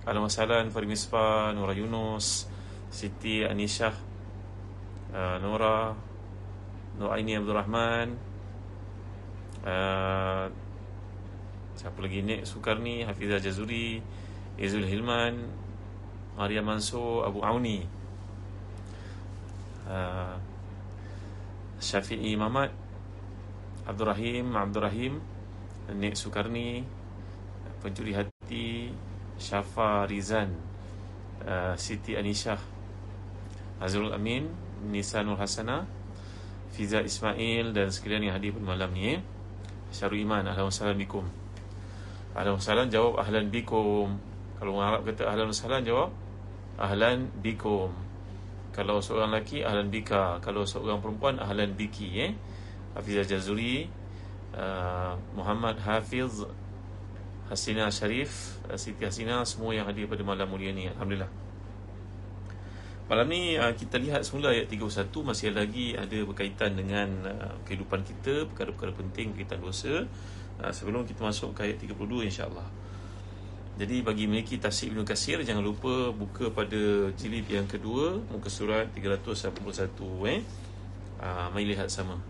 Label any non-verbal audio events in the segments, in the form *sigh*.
Ahlan wa sahlan Farid Misfah, Nora Yunus, Siti Anisyah, uh, Nora, Aini Abdul Rahman, uh, siapa lagi? Nek Sukarni, Hafizah Jazuri, Izul Hilman, Maria Mansur, Abu Auni, uh, Syafi'i Mamat, Abdul Rahim, Abdul Rahim, Nek Sukarni, Pencuri Hati, Syafa Rizan uh, Siti Anisyah Azrul Amin Nisa Nur Hasana Fiza Ismail dan sekalian yang hadir pada malam ni eh. Syarul Iman wa salam jawab Ahlan bikum Kalau orang Arab kata Ahlan wa salam jawab Ahlan bikum Kalau seorang lelaki Ahlan bika Kalau seorang perempuan Ahlan biki eh. Hafizah Jazuri uh, Muhammad Hafiz Hasina Sharif, uh, Siti Hasina, semua yang hadir pada malam mulia ni. Alhamdulillah. Malam ni uh, kita lihat semula ayat 31 masih lagi ada berkaitan dengan uh, kehidupan kita, perkara-perkara penting berkaitan dosa. Sebelum kita masuk ke ayat 32 insya-Allah. Jadi bagi memiliki tafsir Ibn Kasir jangan lupa buka pada jilid yang kedua muka surat 381 eh. Ah mari lihat sama.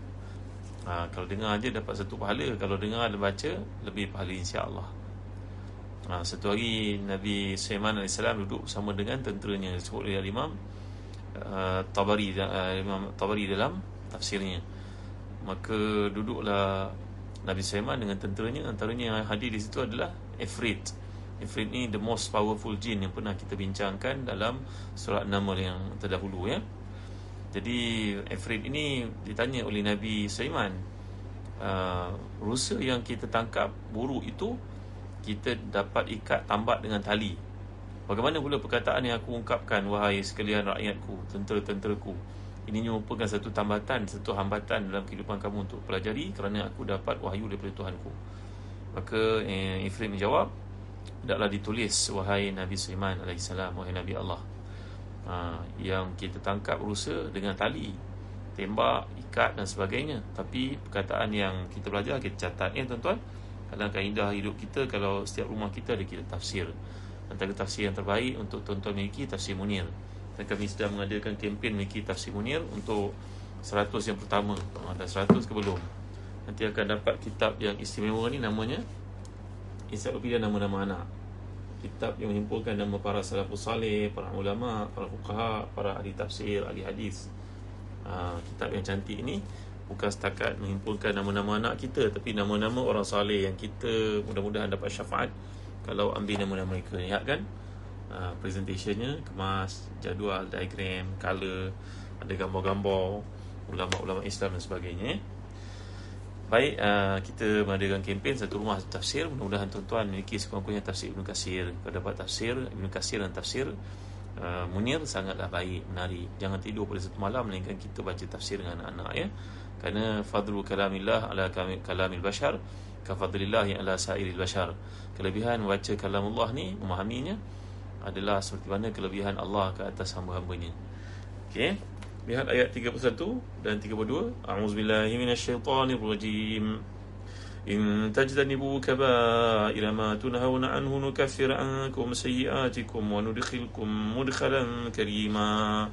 Ha, kalau dengar aja dapat satu pahala Kalau dengar dan baca Lebih pahala insya-Allah. Ha, satu hari Nabi Sulaiman AS duduk bersama dengan tenteranya disebut oleh Imam uh, Tabari uh, Imam Tabari dalam tafsirnya. Maka duduklah Nabi Sulaiman dengan tenteranya antaranya yang hadir di situ adalah Ifrit. Ifrit ni the most powerful jin yang pernah kita bincangkan dalam surat nama yang terdahulu ya. Jadi Ifrit ini ditanya oleh Nabi Sulaiman uh, rusa yang kita tangkap buruk itu kita dapat ikat tambat dengan tali. Bagaimana pula perkataan yang aku ungkapkan wahai sekalian rakyatku, tentera-tenteraku. Ini merupakan satu tambatan, satu hambatan dalam kehidupan kamu untuk pelajari kerana aku dapat wahyu daripada Tuhanku. Maka eh, Ifrit menjawab, Tidaklah ditulis wahai Nabi Sulaiman AS Wahai Nabi Allah ha, Yang kita tangkap rusa dengan tali Tembak, ikat dan sebagainya Tapi perkataan yang kita belajar Kita catat ya tuan-tuan dalam kaedah hidup kita kalau setiap rumah kita ada kita tafsir. Antara tafsir yang terbaik untuk tuan-tuan memiliki tafsir Munir. Dan kami sedang mengadakan kempen memiliki tafsir Munir untuk 100 yang pertama. Ada 100 ke belum. Nanti akan dapat kitab yang istimewa ni namanya Ensiklopedia Nama-Nama Anak. Kitab yang menyimpulkan nama para salafus salih, para ulama, para fuqaha, para ahli tafsir, ahli hadis. Uh, kitab yang cantik ini bukan setakat mengumpulkan nama-nama anak kita tapi nama-nama orang saleh yang kita mudah-mudahan dapat syafaat kalau ambil nama-nama mereka. Lihat kan? Uh, presentationnya kemas jadual diagram color ada gambar-gambar ulama-ulama Islam dan sebagainya baik uh, kita mengadakan kempen satu rumah tafsir. Mudah-mudahan tuan-tuan memiliki sekurang-kurangnya tafsir Ibn Kasir. Kalau dapat tafsir Ibn Kasir dan tafsir uh, Munir sangatlah baik menarik jangan tidur pada satu malam melainkan kita baca tafsir dengan anak-anak ya. Kerana fadlu kalamillah ala kalamil bashar kafadlillah yang ala sairil bashar. Kelebihan membaca kalamullah ni memahaminya adalah seperti mana kelebihan Allah ke atas hamba-hambanya. Okey. Lihat ayat 31 dan 32 a'udzubillahi minasyaitonirrajim إن تجتنبوا كبائر ما تنهون عنه نكفر عنكم سيئاتكم وندخلكم مدخلا كريما.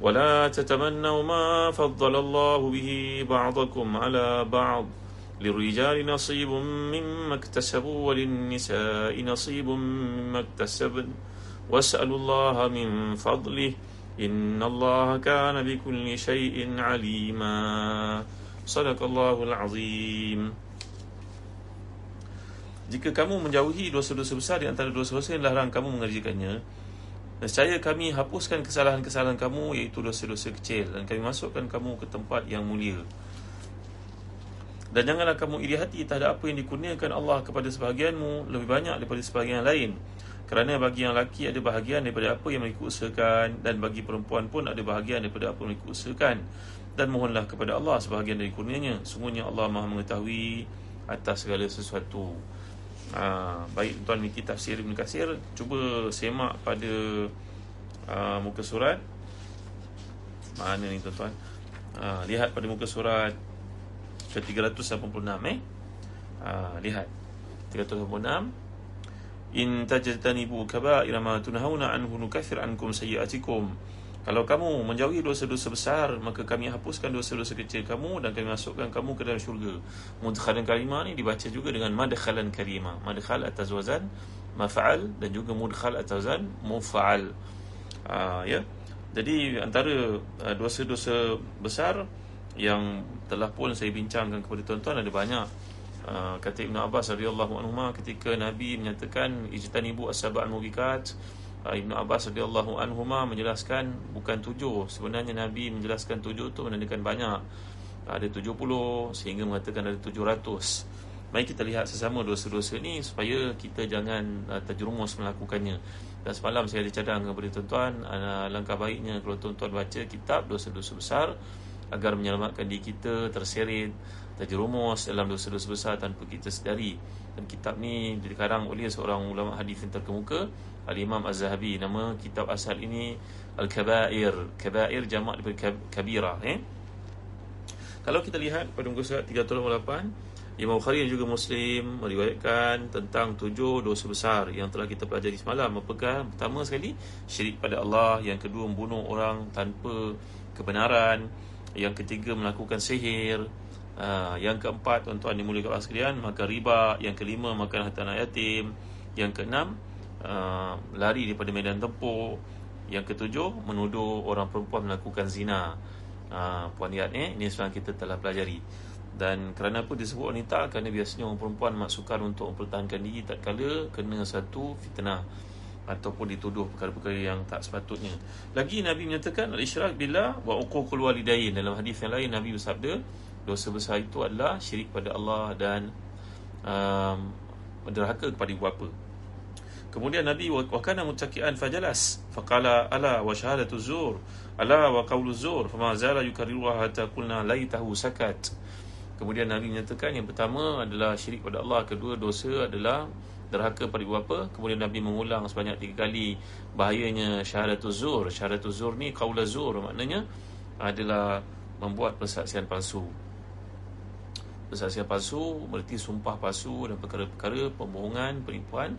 ولا تتمنوا ما فضل الله به بعضكم على بعض. للرجال نصيب مما اكتسبوا وللنساء نصيب مما اكتسبن. واسألوا الله من فضله. إن الله كان بكل شيء عليما. صدق الله العظيم. Jika kamu menjauhi dosa-dosa besar di antara dosa-dosa yang larang kamu mengerjakannya, Nescaya kami hapuskan kesalahan-kesalahan kamu iaitu dosa-dosa kecil dan kami masukkan kamu ke tempat yang mulia. Dan janganlah kamu iri hati terhadap apa yang dikurniakan Allah kepada sebahagianmu lebih banyak daripada sebahagian lain. kerana bagi yang lelaki ada bahagian daripada apa yang mereka usahakan dan bagi perempuan pun ada bahagian daripada apa yang mereka usahakan dan mohonlah kepada Allah sebahagian dari kurnianya sungguhnya Allah Maha mengetahui atas segala sesuatu ha, baik tuan Miki tafsir Ibn Kasir cuba semak pada uh, muka surat. Mana ni tuan-tuan? Ha, lihat pada muka surat ke 386 eh? Ha, lihat. 386 In tajtanibu kaba'ira ma tunhauna anhu nukaffir ankum sayyi'atikum. Kalau kamu menjauhi dosa-dosa besar, maka kami hapuskan dosa-dosa kecil kamu dan kami masukkan kamu ke dalam syurga. Mudkhalan kalimah ni dibaca juga dengan madkhalan kalimah. Madkhal atas wazan maf'al dan juga mudkhal atas wazan muf'al. Uh, ya. Jadi antara uh, dosa-dosa besar yang telah pun saya bincangkan kepada tuan-tuan ada banyak Ah, kata Ibn Abbas radhiyallahu anhu ketika Nabi menyatakan ijtanibu as-sab'al uh, Ibn Abbas radhiyallahu anhu menjelaskan bukan tujuh. Sebenarnya Nabi menjelaskan tujuh tu menandakan banyak. Ada tujuh puluh sehingga mengatakan ada tujuh ratus. Mari kita lihat sesama dosa-dosa ni supaya kita jangan uh, terjerumus melakukannya. Dan semalam saya ada cadang kepada tuan-tuan, uh, langkah baiknya kalau tuan-tuan baca kitab dosa-dosa besar agar menyelamatkan diri kita terseret terjerumus dalam dosa-dosa besar tanpa kita sedari. Dan kitab ni dikarang oleh seorang ulama hadis yang terkemuka Al-Imam Az-Zahabi nama kitab asal ini Al-Kabair Kabair jamak daripada Kabira eh? kalau kita lihat pada muka surat 328 Imam Bukhari dan juga Muslim meriwayatkan tentang tujuh dosa besar yang telah kita pelajari semalam. Apakah? Pertama sekali, syirik pada Allah. Yang kedua, membunuh orang tanpa kebenaran. Yang ketiga, melakukan sihir. Ha, yang keempat tuan-tuan dimuliakan Allah sekalian maka riba, yang kelima makan harta anak yatim, yang keenam uh, lari daripada medan tempur, yang ketujuh menuduh orang perempuan melakukan zina. Uh, puan lihat eh ini sebenarnya kita telah pelajari. Dan kerana apa disebut wanita? Kerana biasanya orang perempuan maksudkan untuk mempertahankan diri tak kala kena satu fitnah ataupun dituduh perkara-perkara yang tak sepatutnya. Lagi Nabi menyatakan al-isyrak billah wa uququl walidain dalam hadis yang lain Nabi bersabda dosa besar itu adalah syirik pada Allah dan um, derhaka kepada ibu bapa. Kemudian Nabi wa kana muttaqian fajalas faqala ala wa shahadatu zur ala wa qawlu zur fama zala yukarriruha hatta qulna laitahu sakat. Kemudian Nabi menyatakan yang pertama adalah syirik pada Allah, kedua dosa adalah derhaka pada ibu bapa. Kemudian Nabi mengulang sebanyak tiga kali bahayanya syahadatul zur. Syahadatul zur ni qaula zur maknanya adalah membuat persaksian palsu persaksian palsu berarti sumpah palsu dan perkara-perkara pembohongan penipuan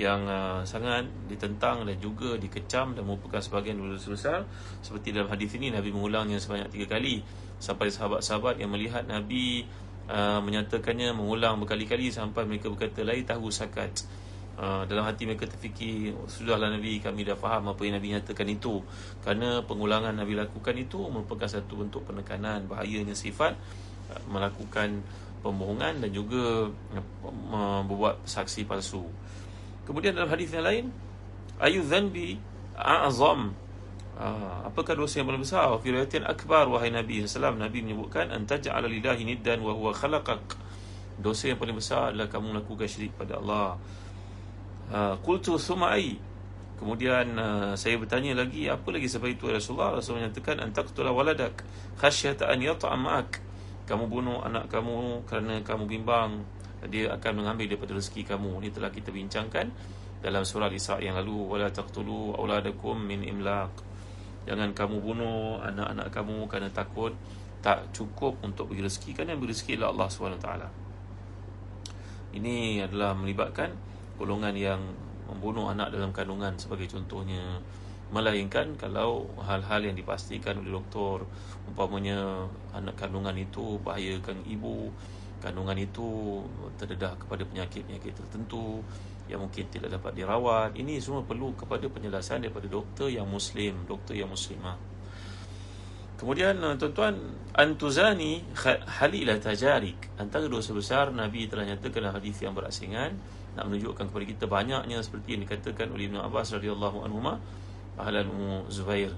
yang uh, sangat ditentang dan juga dikecam dan merupakan sebahagian dosa besar. Seperti dalam hadis ini Nabi mengulangnya sebanyak tiga kali. Sampai sahabat-sahabat yang melihat Nabi uh, menyatakannya mengulang berkali-kali sampai mereka berkata lai tahu sakat uh, dalam hati mereka terfikir sudahlah Nabi kami dah faham apa yang Nabi nyatakan itu. Kerana pengulangan Nabi lakukan itu merupakan satu bentuk penekanan bahayanya sifat melakukan pembohongan dan juga membuat saksi palsu. Kemudian dalam hadis yang lain, ayu dhanbi a'zam. Ah, apakah dosa yang paling besar? Fi riwayatin akbar wahai Nabi sallallahu Nabi menyebutkan antaj'ala lillahi niddan wa huwa khalaqak. Dosa yang paling besar adalah kamu melakukan syirik pada Allah. Ah, qultu thumma ay Kemudian uh, saya bertanya lagi apa lagi sebab itu Rasulullah Rasul menyatakan antaqtula waladak khasyata an yata'amak kamu bunuh anak kamu kerana kamu bimbang dia akan mengambil daripada rezeki kamu. Ini telah kita bincangkan dalam surah Isra yang lalu. Wala taqtulu auladakum min imlaq. Jangan kamu bunuh anak-anak kamu kerana takut tak cukup untuk bagi rezeki. Kan yang beri rezeki adalah Allah SWT ini adalah melibatkan golongan yang membunuh anak dalam kandungan sebagai contohnya. Melainkan kalau hal-hal yang dipastikan oleh doktor Umpamanya anak kandungan itu bahayakan ibu Kandungan itu terdedah kepada penyakit-penyakit tertentu Yang mungkin tidak dapat dirawat. Ini semua perlu kepada penjelasan daripada doktor yang muslim Doktor yang muslimah. Kemudian eh, tuan-tuan Antuzani halilah tajarik. Antara dosa besar Nabi telah nyatakan hadis yang berasingan Nak menunjukkan kepada kita banyaknya Seperti yang dikatakan oleh Ibn Abbas radhiyallahu anhu Ahlan Umu Zubair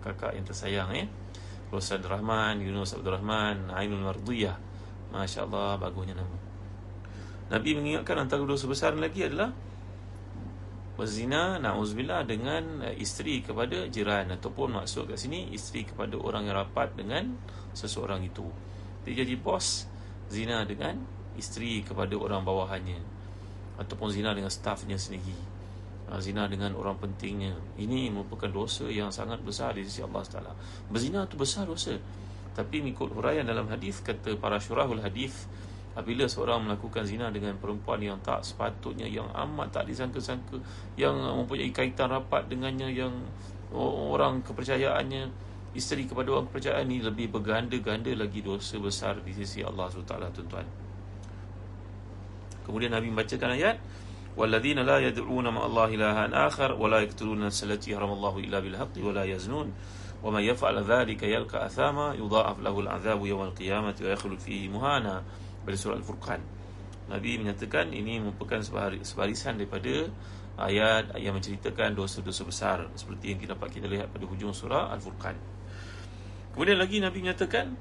Kakak yang tersayang eh. Rosan Rahman Yunus Abdul Rahman Ainul Mardiyah Masya Allah Bagusnya nama. Nabi mengingatkan Antara dosa besar lagi adalah berzina na'udzubillah dengan uh, isteri kepada jiran. Ataupun maksud kat sini isteri kepada orang yang rapat dengan seseorang itu. Dia jadi bos zina dengan isteri kepada orang bawahannya. Ataupun zina dengan stafnya sendiri. Uh, zina dengan orang pentingnya. Ini merupakan dosa yang sangat besar di sisi Allah Taala. Berzina itu besar dosa tapi mengikut huraian dalam hadis kata para syurahul hadis Apabila seorang melakukan zina dengan perempuan yang tak sepatutnya Yang amat tak disangka-sangka Yang mempunyai kaitan rapat dengannya Yang orang kepercayaannya Isteri kepada orang kepercayaan ini Lebih berganda-ganda lagi dosa besar Di sisi Allah SWT tuan-tuan Kemudian Nabi membacakan ayat والذين لا يدعون مع الله إلها آخر ولا يقتلون النفس التي حرم الله إلا بالحق ولا يزنون ومن يفعل ذلك يلقى أثاما يضاعف له العذاب يوم القيامة ويخلد فيه مهانا pada surah Al-Furqan. Nabi menyatakan ini merupakan sebarisan daripada ayat yang menceritakan dosa-dosa besar seperti yang kita dapat kita lihat pada hujung surah Al-Furqan. Kemudian lagi Nabi menyatakan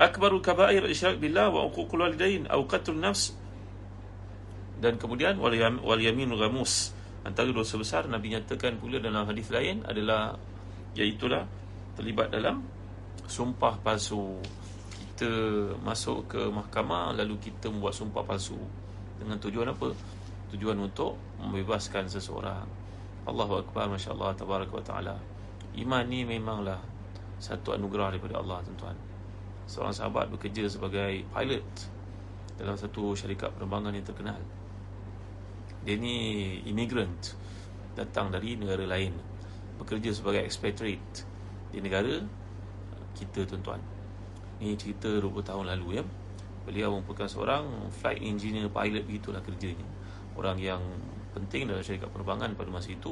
akbarul kaba'ir isyarak billah wa uququl walidain aw qatlun nafs dan kemudian wal yamin ghamus antara dosa besar Nabi nyatakan pula dalam hadis lain adalah iaitu terlibat dalam sumpah palsu kita masuk ke mahkamah lalu kita membuat sumpah palsu dengan tujuan apa? Tujuan untuk membebaskan seseorang. Allahu akbar masya-Allah tabaraka wa taala. Iman ni memanglah satu anugerah daripada Allah tuan-tuan. Seorang sahabat bekerja sebagai pilot dalam satu syarikat penerbangan yang terkenal. Dia ni immigrant datang dari negara lain bekerja sebagai expatriate di negara kita tuan-tuan. Ini cerita 20 tahun lalu ya. Beliau merupakan seorang flight engineer pilot begitulah kerjanya. Orang yang penting dalam syarikat penerbangan pada masa itu.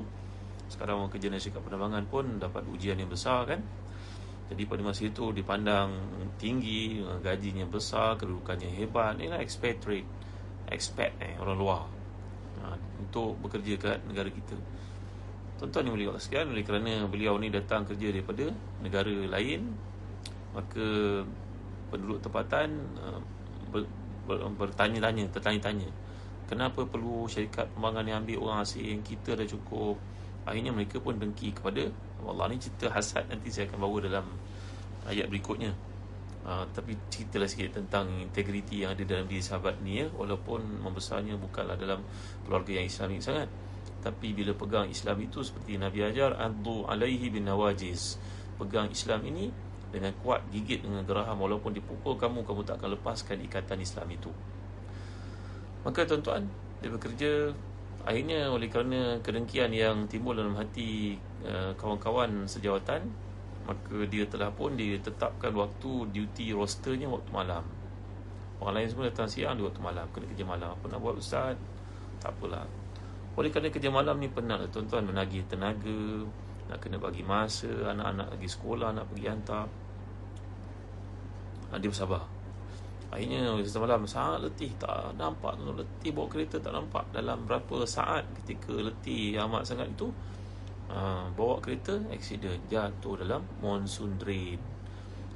Sekarang orang kerja dalam syarikat penerbangan pun dapat ujian yang besar kan. Jadi pada masa itu dipandang tinggi, gajinya besar, kedudukannya hebat. Inilah expatriate, expat eh, orang luar. Ha, untuk bekerja kat negara kita. Tuan-tuan yang beliau sekalian oleh kerana beliau ni datang kerja daripada negara lain maka penduduk tempatan uh, ber, ber, bertanya-tanya, tertanya-tanya kenapa perlu syarikat pembangunan yang ambil orang asing kita dah cukup. Akhirnya mereka pun dengki kepada Allah ni cerita hasad nanti saya akan bawa dalam ayat berikutnya. Uh, tapi ceritalah sikit tentang integriti yang ada dalam diri sahabat ni ya. Walaupun membesarnya bukanlah dalam keluarga yang islamik sangat tapi bila pegang Islam itu seperti Nabi ajar addu alaihi bin nawajiz. Pegang Islam ini dengan kuat gigit dengan geraham walaupun dipukul kamu kamu tak akan lepaskan ikatan Islam itu. Maka tuan-tuan dia bekerja akhirnya oleh kerana kedengkian yang timbul dalam hati uh, kawan-kawan sejawatan maka dia telah pun ditetapkan waktu duty rosternya waktu malam. Orang lain semua datang siang di waktu malam kena kerja malam. Apa nak buat ustaz? Tak apalah oleh kerana kerja malam ni penat tuan-tuan. Menagih tenaga nak kena bagi masa anak-anak pergi sekolah nak pergi hantar. Ha, dia bersabar akhirnya kita malam sangat letih tak nampak. Letih bawa kereta tak nampak. Dalam berapa saat ketika letih amat sangat itu ha, bawa kereta accident. Jatuh dalam monsoon drain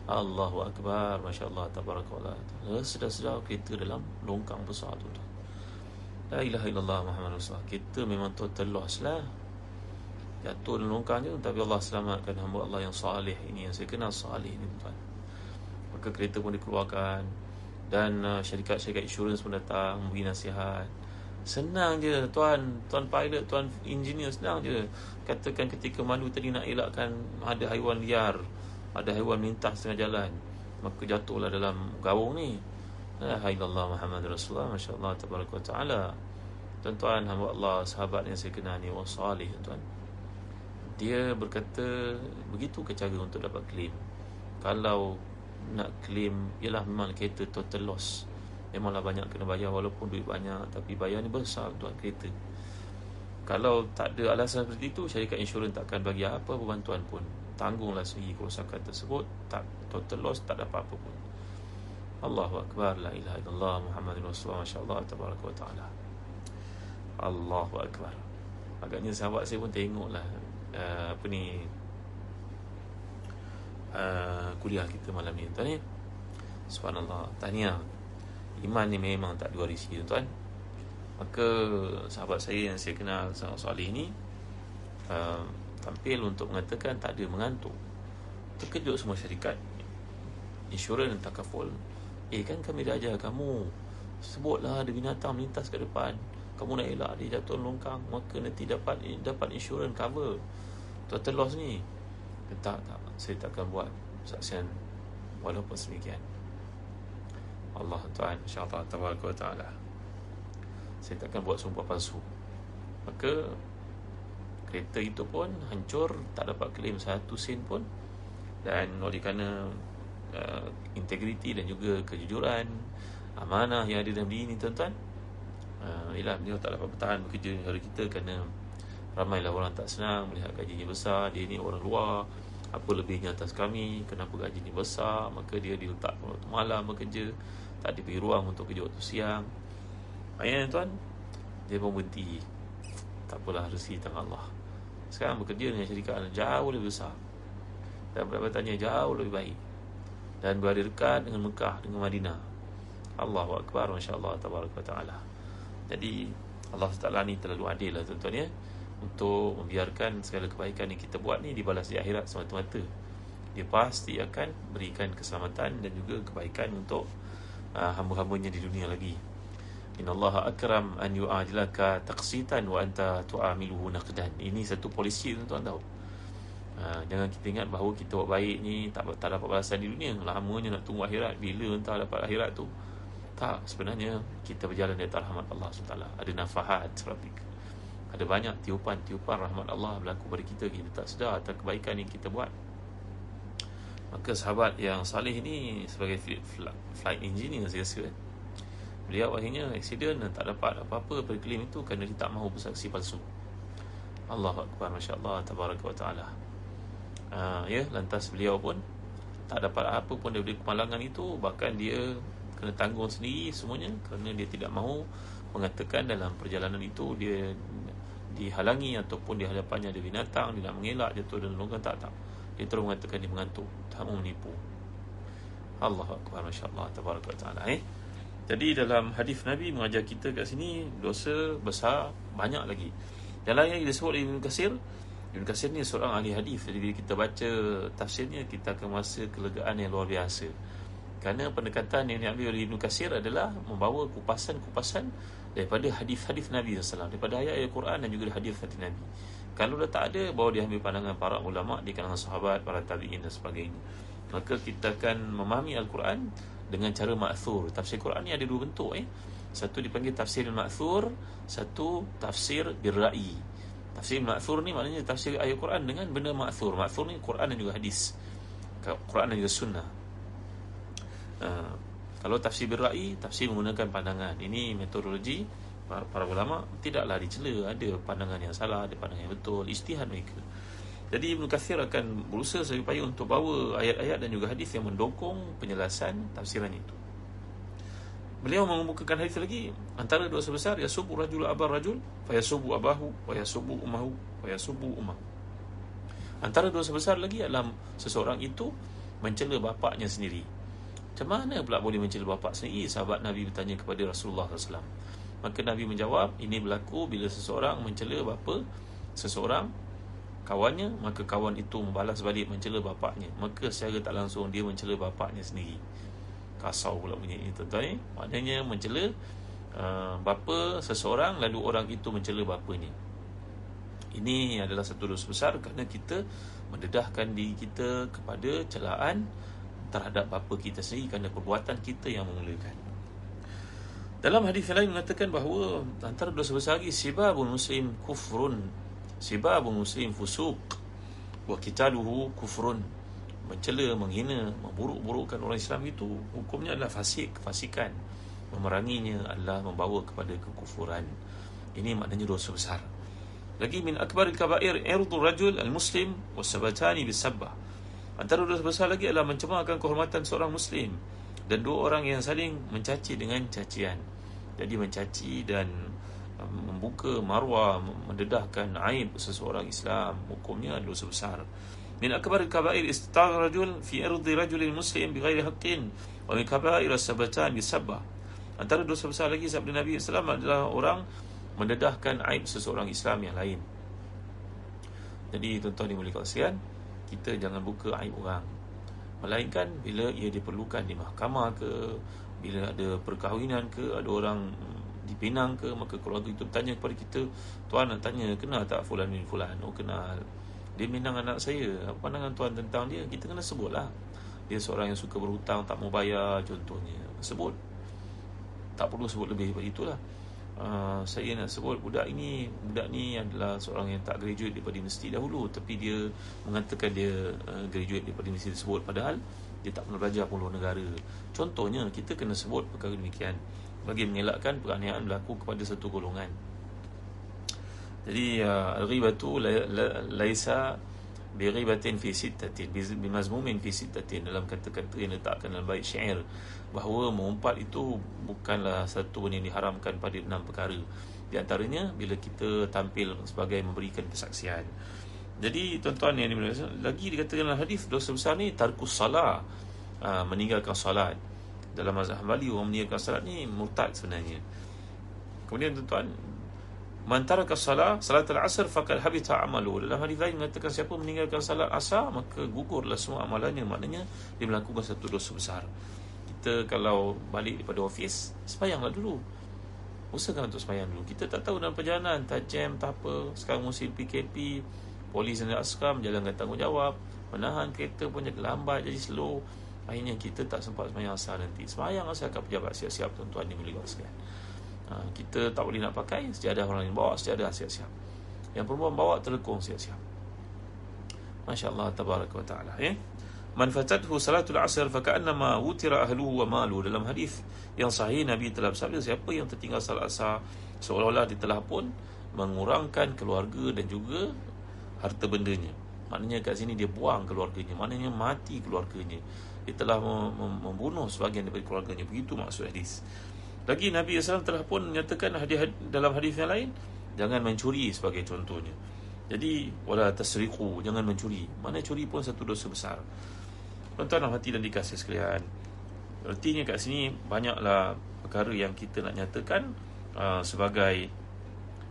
Allahu Akbar. Masya Allah Tabarakallah Sedar-sedar kereta dalam longkang besar tu La ilaha illallah Muhammad Rasulullah. Kita memang total loss lah. Jatuh dalam longkang je Tapi Allah selamatkan hamba Allah yang salih ini Yang saya kenal salih ini tuan. Maka kereta pun dikeluarkan dan uh, syarikat-syarikat insurans pun datang memberi nasihat. Senang je tuan. Tuan pilot tuan engineer senang je. Katakan ketika malu tadi nak elakkan ada haiwan liar ada haiwan melintas tengah jalan maka jatuhlah dalam gawung ni la ilaha Muhammad Rasulullah masya-Allah tabaraka taala. Tuan-tuan hamba Allah sahabat yang saya kenal ni orang salih tuan dia berkata begitu ke cara untuk dapat claim? Kalau nak claim ialah memang kereta total loss. Memanglah banyak kena bayar walaupun duit banyak tapi bayar ni besar untuk kereta. Kalau tak ada alasan seperti itu syarikat insurans takkan bagi apa bantuan pun. Tanggunglah sendiri kerosakan tersebut tak total loss tak dapat apa pun Allahu Akbar La ilaha illallah Muhammadin Rasulullah Masya Allah Tabaraka wa ta'ala Allahu Akbar Agaknya sahabat saya pun tengoklah uh, Apa ni Uh, kuliah kita malam ni tuan ni. Subhanallah. Tahniah. Iman ni memang tak dua risi tuan. Maka sahabat saya yang saya kenal sangat soleh ni uh, tampil untuk mengatakan tak ada mengantuk. Terkejut semua syarikat insurans takaful. Eh kan kami dah ajar kamu sebutlah ada binatang melintas ke depan. Kamu nak elak dia jatuh longkang maka nanti dapat dapat insurans cover. Total loss ni. Tak tak saya takkan buat saksian walaupun semikian. Allah Tuhan insya-Allah tabaraka taala. Saya takkan buat sumpah palsu. Maka kereta itu pun hancur tak dapat claim satu sen pun dan oleh kerana uh, integriti dan juga kejujuran amanah yang ada dalam diri ni tuan-tuan. Uh, ialah beliau tak dapat bertahan bekerja di negara kita kerana ramailah orang tak senang melihat gajinya besar dia ni orang luar apa lebihnya atas kami kenapa gaji ni besar maka dia diletak waktu malam bekerja tak diberi ruang untuk kerja waktu siang. Ayat tuan dia pun berhenti. Tak apalah rezeki tangan Allah. Sekarang bekerja dengan syarikat yang jauh lebih besar. Dan pendapatannya jauh lebih baik dan berada dekat dengan Mekah dengan Madinah. Allahu Akbar Masya Allah Ta'ala jadi Allah Taala ni terlalu adil lah tuan-tuan ya. Untuk membiarkan segala kebaikan yang kita buat ni dibalas di akhirat semata-mata. Dia pasti akan berikan keselamatan dan juga kebaikan untuk uh, hamba-hambanya di dunia lagi. Inna Allah akram an yu'ajlaka taqsitan wa anta tu'amiluhu naqdan. Ini satu polisi tuan-tuan tahu. Ha, jangan kita ingat bahawa kita buat baik ni tak, tak dapat balasan di dunia. Lamanya nak tunggu akhirat. Bila entah dapat akhirat tu. Tak, sebenarnya kita berjalan di atas rahmat Allah SWT. Ada nafahat serapik. Ada banyak tiupan-tiupan rahmat Allah berlaku pada kita. Kita tak sedar atas kebaikan yang kita buat. Maka sahabat yang salih ni sebagai flight engineer saya rasa kan. Beliau akhirnya accident dan tak dapat apa-apa pada itu kerana dia tak mahu bersaksi palsu. Allahu akbar masya-Allah tabaraka wa taala. Uh, ya, lantas beliau pun tak dapat apa pun daripada kemalangan itu bahkan dia kena tanggung sendiri semuanya kerana dia tidak mahu mengatakan dalam perjalanan itu dia dihalangi ataupun di hadapannya ada binatang dia nak mengelak jatuh dan longgang tak tak. Dia terus mengatakan dia mengantuk tak mahu menipu. Allahu akbar masya-Allah tabaraka wa taala eh. Jadi dalam hadis Nabi mengajar kita kat sini dosa besar banyak lagi. Dalam yang disebut Ibn Qasir, Ibn Qasir ni seorang ahli hadis. Jadi bila kita baca tafsirnya kita akan rasa kelegaan yang luar biasa. Kerana pendekatan yang diambil oleh Ibn Qasir adalah membawa kupasan-kupasan daripada hadis-hadis Nabi SAW, daripada ayat-ayat Quran dan juga hadis-hadis Nabi. Kalau dah tak ada, bawa dia ambil pandangan para ulama di kalangan sahabat, para tabi'in dan sebagainya. Maka kita akan memahami Al-Quran dengan cara ma'thur. Tafsir Quran ni ada dua bentuk eh. Satu dipanggil tafsir ma'thur, satu tafsir birra'i. Tafsir ma'thur ni maknanya tafsir ayat Quran dengan benda ma'thur. Ma'thur ni Quran dan juga hadis. Quran dan juga sunnah. Uh, kalau tafsir birra'i, tafsir menggunakan pandangan. Ini metodologi para, ulama tidaklah dicela ada pandangan yang salah, ada pandangan yang betul, istihad mereka. Jadi Ibn Kathir akan berusaha payung untuk bawa ayat-ayat dan juga hadis yang mendukung penjelasan tafsiran itu. Beliau mengemukakan hadis lagi antara dosa besar ya subu rajul abar rajul fa yasubu abahu wa yasubu ummahu wa yasubu ummahu. Antara dosa besar lagi adalah seseorang itu mencela bapaknya sendiri. Macam mana pula boleh mencela bapak sendiri? Sahabat Nabi bertanya kepada Rasulullah SAW. Maka Nabi menjawab, ini berlaku bila seseorang mencela bapa seseorang kawannya maka kawan itu membalas balik mencela bapaknya maka secara tak langsung dia mencela bapaknya sendiri kasau pula bunyi ini tuan-tuan. Eh? maknanya mencela uh, bapa seseorang lalu orang itu mencela bapanya. Ini adalah satu dosa besar kerana kita mendedahkan diri kita kepada celaan terhadap bapa kita sendiri kerana perbuatan kita yang memulakan. Dalam hadis lain mengatakan bahawa antara dosa besar lagi sibabun muslim kufrun. Sibabun muslim fusuk Wa kitaluhu kufrun Mencela, menghina, memburuk-burukkan orang Islam itu Hukumnya adalah fasik, fasikan. Memeranginya adalah membawa kepada kekufuran. Ini maknanya dosa besar. Lagi min akbar al-kabair Irdul rajul al-muslim Wasabatani bisabbah Antara dosa besar lagi adalah mencemarkan kehormatan seorang muslim Dan dua orang yang saling mencaci dengan cacian. Jadi mencaci dan membuka marwah mendedahkan aib seseorang Islam hukumnya dosa besar akbar al-kaba'ir istitar rajul fi ardi rajul muslim bighairi haqqin wa min kaba'ir as-sabatan bisabbah Antara dosa besar lagi sabda Nabi SAW adalah orang mendedahkan aib seseorang Islam yang lain. Jadi tuan-tuan dimuliakan sekalian, kita jangan buka aib orang. Melainkan bila ia diperlukan di mahkamah ke, bila ada perkahwinan ke, ada orang di Penang ke, maka keluarga itu tanya kepada kita, tuan nak tanya, kenal tak fulan bin fulan? Oh kenal. Dia minang anak saya. Apa pandangan tuan tentang dia? Kita kena sebutlah. Dia seorang yang suka berhutang, tak mau bayar contohnya. Sebut. Tak perlu sebut lebih daripada itulah. Uh, saya nak sebut budak ini budak ni adalah seorang yang tak graduate daripada universiti dahulu tapi dia mengatakan dia uh, graduate daripada universiti tersebut padahal dia tak pernah belajar pun luar negara contohnya kita kena sebut perkara demikian bagi mengelakkan penganiayaan berlaku kepada satu golongan jadi uh, al-ghibatu laisa bighibatin fi sittatin bimazmumin fi sittatin. Dalam kata-kata yang letakkan dalam bait syair bahawa mengumpat itu bukanlah satu benda yang diharamkan pada enam perkara. Di antaranya bila kita tampil sebagai memberikan kesaksian. Jadi tuan-tuan yang dimuliakan lagi dikatakan dalam hadis dosa besar ni tarkus salah. Uh, meninggalkan solat dalam mazhab Hambali orang meninggalkan solat ni murtad sebenarnya. Kemudian tuan-tuan Man taraka salat al-asr faqad habita amalu. Dalam hadis lain mengatakan siapa meninggalkan salat asar maka gugurlah semua amalannya. Maknanya dia melakukan satu dosa besar. Kita kalau balik daripada ofis, sembahyanglah dulu. Usahakan untuk sembahyang dulu. Kita tak tahu dalam perjalanan, tak jam, tak apa. Sekarang musim PKP, polis dan askam jalankan tanggungjawab, menahan kereta pun jadi lambat, jadi slow. Akhirnya kita tak sempat sembahyang asar nanti. Sembahyang asar akan pejabat siap-siap tuan-tuan dimulai sekalian. Ha, kita tak boleh nak pakai sejadah orang lain. Bawa sejadah siap-siap. Yang perempuan bawa telekung siap-siap. masya-Allah tabaraka wa taala ya. Man fatathu salatul asr fa ka'annama wutira ahluhu wa malu dalam hadis yang sahih Nabi telah bersabda siapa yang tertinggal salat asar seolah-olah dia telah pun mengurangkan keluarga dan juga harta bendanya. Maknanya kat sini dia buang keluarganya. Maknanya mati keluarganya. Dia telah membunuh sebahagian daripada keluarganya. Begitu maksud hadis lagi Nabi SAW telah pun menyatakan hadis dalam hadis yang lain jangan mencuri sebagai contohnya. Jadi wala tasriqu jangan mencuri. Mana curi pun satu dosa besar. Tuan-tuan hati dan dikasih sekalian. Artinya kat sini banyaklah perkara yang kita nak nyatakan uh, sebagai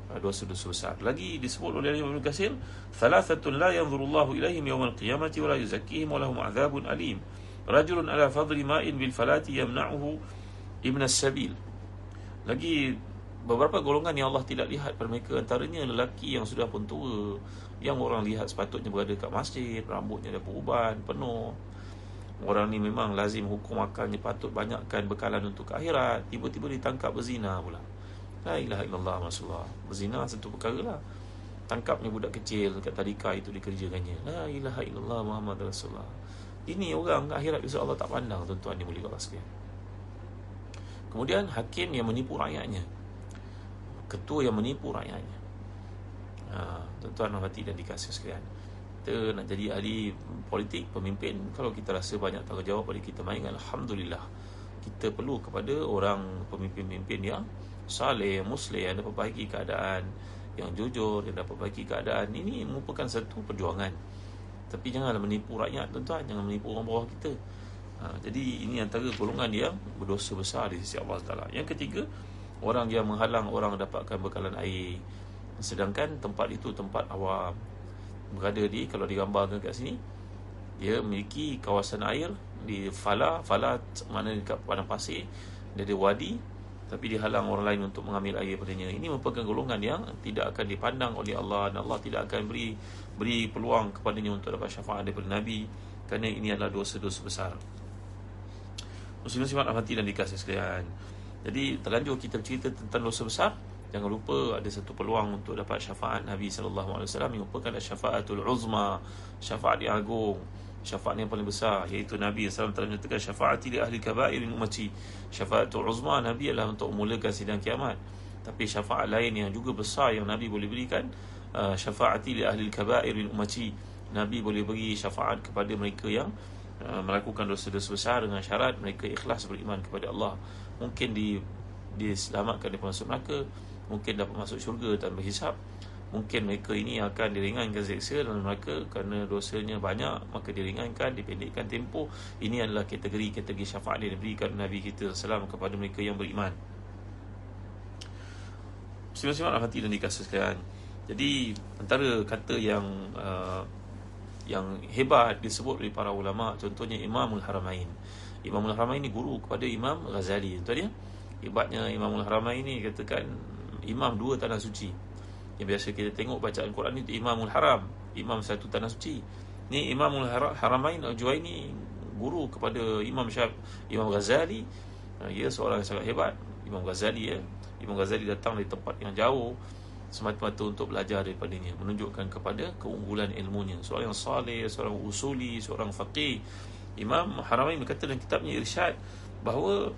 uh, dosa-dosa besar. Lagi disebut oleh Imam Katsir, "Thalathatun la yanzurullahu ilaihim yawmal qiyamati wa la yuzakkihim wa lahum 'adzabun alim." Rajulun ala fadli ma'in bil falati yamna'uhu ibn as-sabil lagi beberapa golongan yang Allah tidak lihat pada mereka antaranya lelaki yang sudah pun tua yang orang lihat sepatutnya berada kat masjid rambutnya dah beruban penuh. Orang ni memang lazim hukum akalnya patut banyakkan bekalan untuk akhirat. Tiba-tiba ditangkap berzina pula. La ilaha illallah masallah berzina satu perkara lah. Tangkapnya budak kecil kat tadika itu dikerjakannya. La ilaha illallah muhammad rasulullah. Ini orang akhirat besok Allah tak pandang tuan-tuan yang mulia Allah sekalian Kemudian hakim yang menipu rakyatnya. Ketua yang menipu rakyatnya. Ha, Tuan-tuan hati dan dikasih sekalian. Kita nak jadi ahli politik, pemimpin Kalau kita rasa banyak tanggungjawab pada kita main Alhamdulillah. Kita perlu kepada orang pemimpin-pemimpin yang Saleh, muslim, yang dapat perbaiki keadaan Yang jujur, yang dapat perbaiki keadaan. Ini merupakan satu perjuangan. Tapi janganlah menipu rakyat tuan-tuan. Jangan menipu orang bawah kita ha, Jadi ini antara golongan yang berdosa besar di sisi Allah Taala. Yang ketiga, orang yang menghalang orang dapatkan bekalan air. Sedangkan tempat itu tempat awam. Berada di kalau digambarkan kat sini, dia memiliki kawasan air di Fala, Fala mana dekat padang pasir, dia ada wadi tapi dihalang orang lain untuk mengambil air padanya. Ini merupakan golongan yang tidak akan dipandang oleh Allah dan Allah tidak akan beri beri peluang kepadanya untuk dapat syafaat daripada Nabi kerana ini adalah dosa-dosa besar. Muslim-muslimat hati dan dikasih sekalian. Jadi terlanjur kita bercerita tentang dosa besar. Jangan lupa ada satu peluang untuk dapat syafaat Nabi SAW Yang merupakan syafaatul uzma Syafaat yang agung Syafaat yang paling besar Iaitu Nabi SAW telah menyatakan syafaat li ahli kabairin umati Syafaatul uzma Nabi adalah untuk memulakan sidang kiamat. Tapi syafaat lain yang juga besar yang Nabi boleh berikan uh, Syafaat li ahli kabairin umati Nabi boleh beri syafaat kepada mereka yang melakukan dosa-dosa besar dengan syarat mereka ikhlas beriman kepada Allah. Mungkin di diselamatkan daripada masuk neraka mungkin dapat masuk syurga tanpa hisap mungkin mereka ini akan diringankan seksa dalam mereka kerana dosanya banyak maka diringankan dipendekkan tempoh. Ini adalah kategori-kategori syafaat yang diberikan Nabi kita salam kepada mereka yang beriman. Hati dan dikasihkan jadi antara kata yang uh, yang hebat disebut oleh para ulama contohnya Imamul Haramain. Imamul Haramain ini guru kepada Imam Ghazali. Tuan dia hebatnya Imamul Haramain ini katakan imam dua tanah suci. Yang biasa kita tengok bacaan Quran itu Imamul Haram Imam satu tanah suci. Ni Imamul Haramain Al-Juwaini guru kepada Imam Syaf Imam Ghazali. Ha, ia seorang yang sangat hebat. Imam Ghazali ya. Imam Ghazali datang dari tempat yang jauh semata-mata untuk belajar daripadanya. Menunjukkan kepada keunggulan ilmunya. Seorang yang saleh seorang usuli seorang faqih. Imam Haramain berkata dalam kitabnya Irsyad bahawa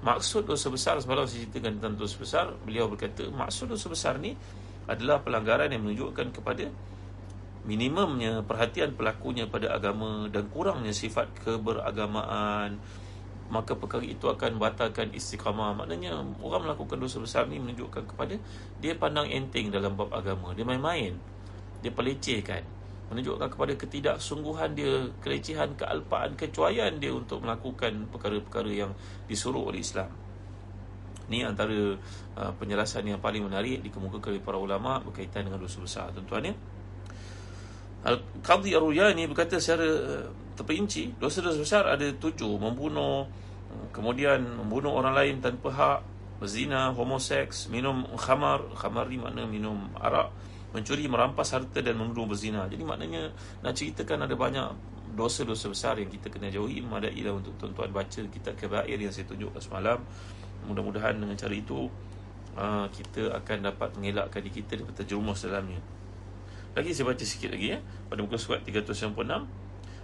maksud dosa besar semalam saya ceritakan tentang dosa besar beliau berkata maksud dosa besar ni adalah pelanggaran yang menunjukkan kepada minimumnya perhatian pelakunya pada agama dan kurangnya sifat keberagamaan maka perkara itu akan batalkan istiqamah. Maknanya orang melakukan dosa besar ni menunjukkan kepada dia pandang enteng dalam bab agama. Dia main-main. Dia pelecehkan. Menunjukkan kepada ketidaksungguhan dia kelecehan kealpaan kecuaian dia untuk melakukan perkara-perkara yang disuruh oleh Islam. Ini antara uh, penjelasan yang paling menarik dikemukakan oleh para ulama berkaitan dengan dosa besar. Tuan-tuan ya. Al-Qadhi Ar-Ruyani berkata secara uh, terperinci. Dosa-dosa besar ada tujuh. Membunuh uh, kemudian membunuh orang lain tanpa hak. Berzina, homoseks, minum khamar. Khamar ni makna minum arak. Mencuri, merampas harta dan menuduh berzina. Jadi maknanya nak ceritakan ada banyak dosa-dosa besar yang kita kena jauhi. Memadailah untuk tuan-tuan baca kitab kebair yang saya tunjukkan semalam. Mudah-mudahan dengan cara itu uh, kita akan dapat mengelakkan diri kita daripada terjerumus dalamnya. Lagi saya baca sikit lagi ya pada muka surat 396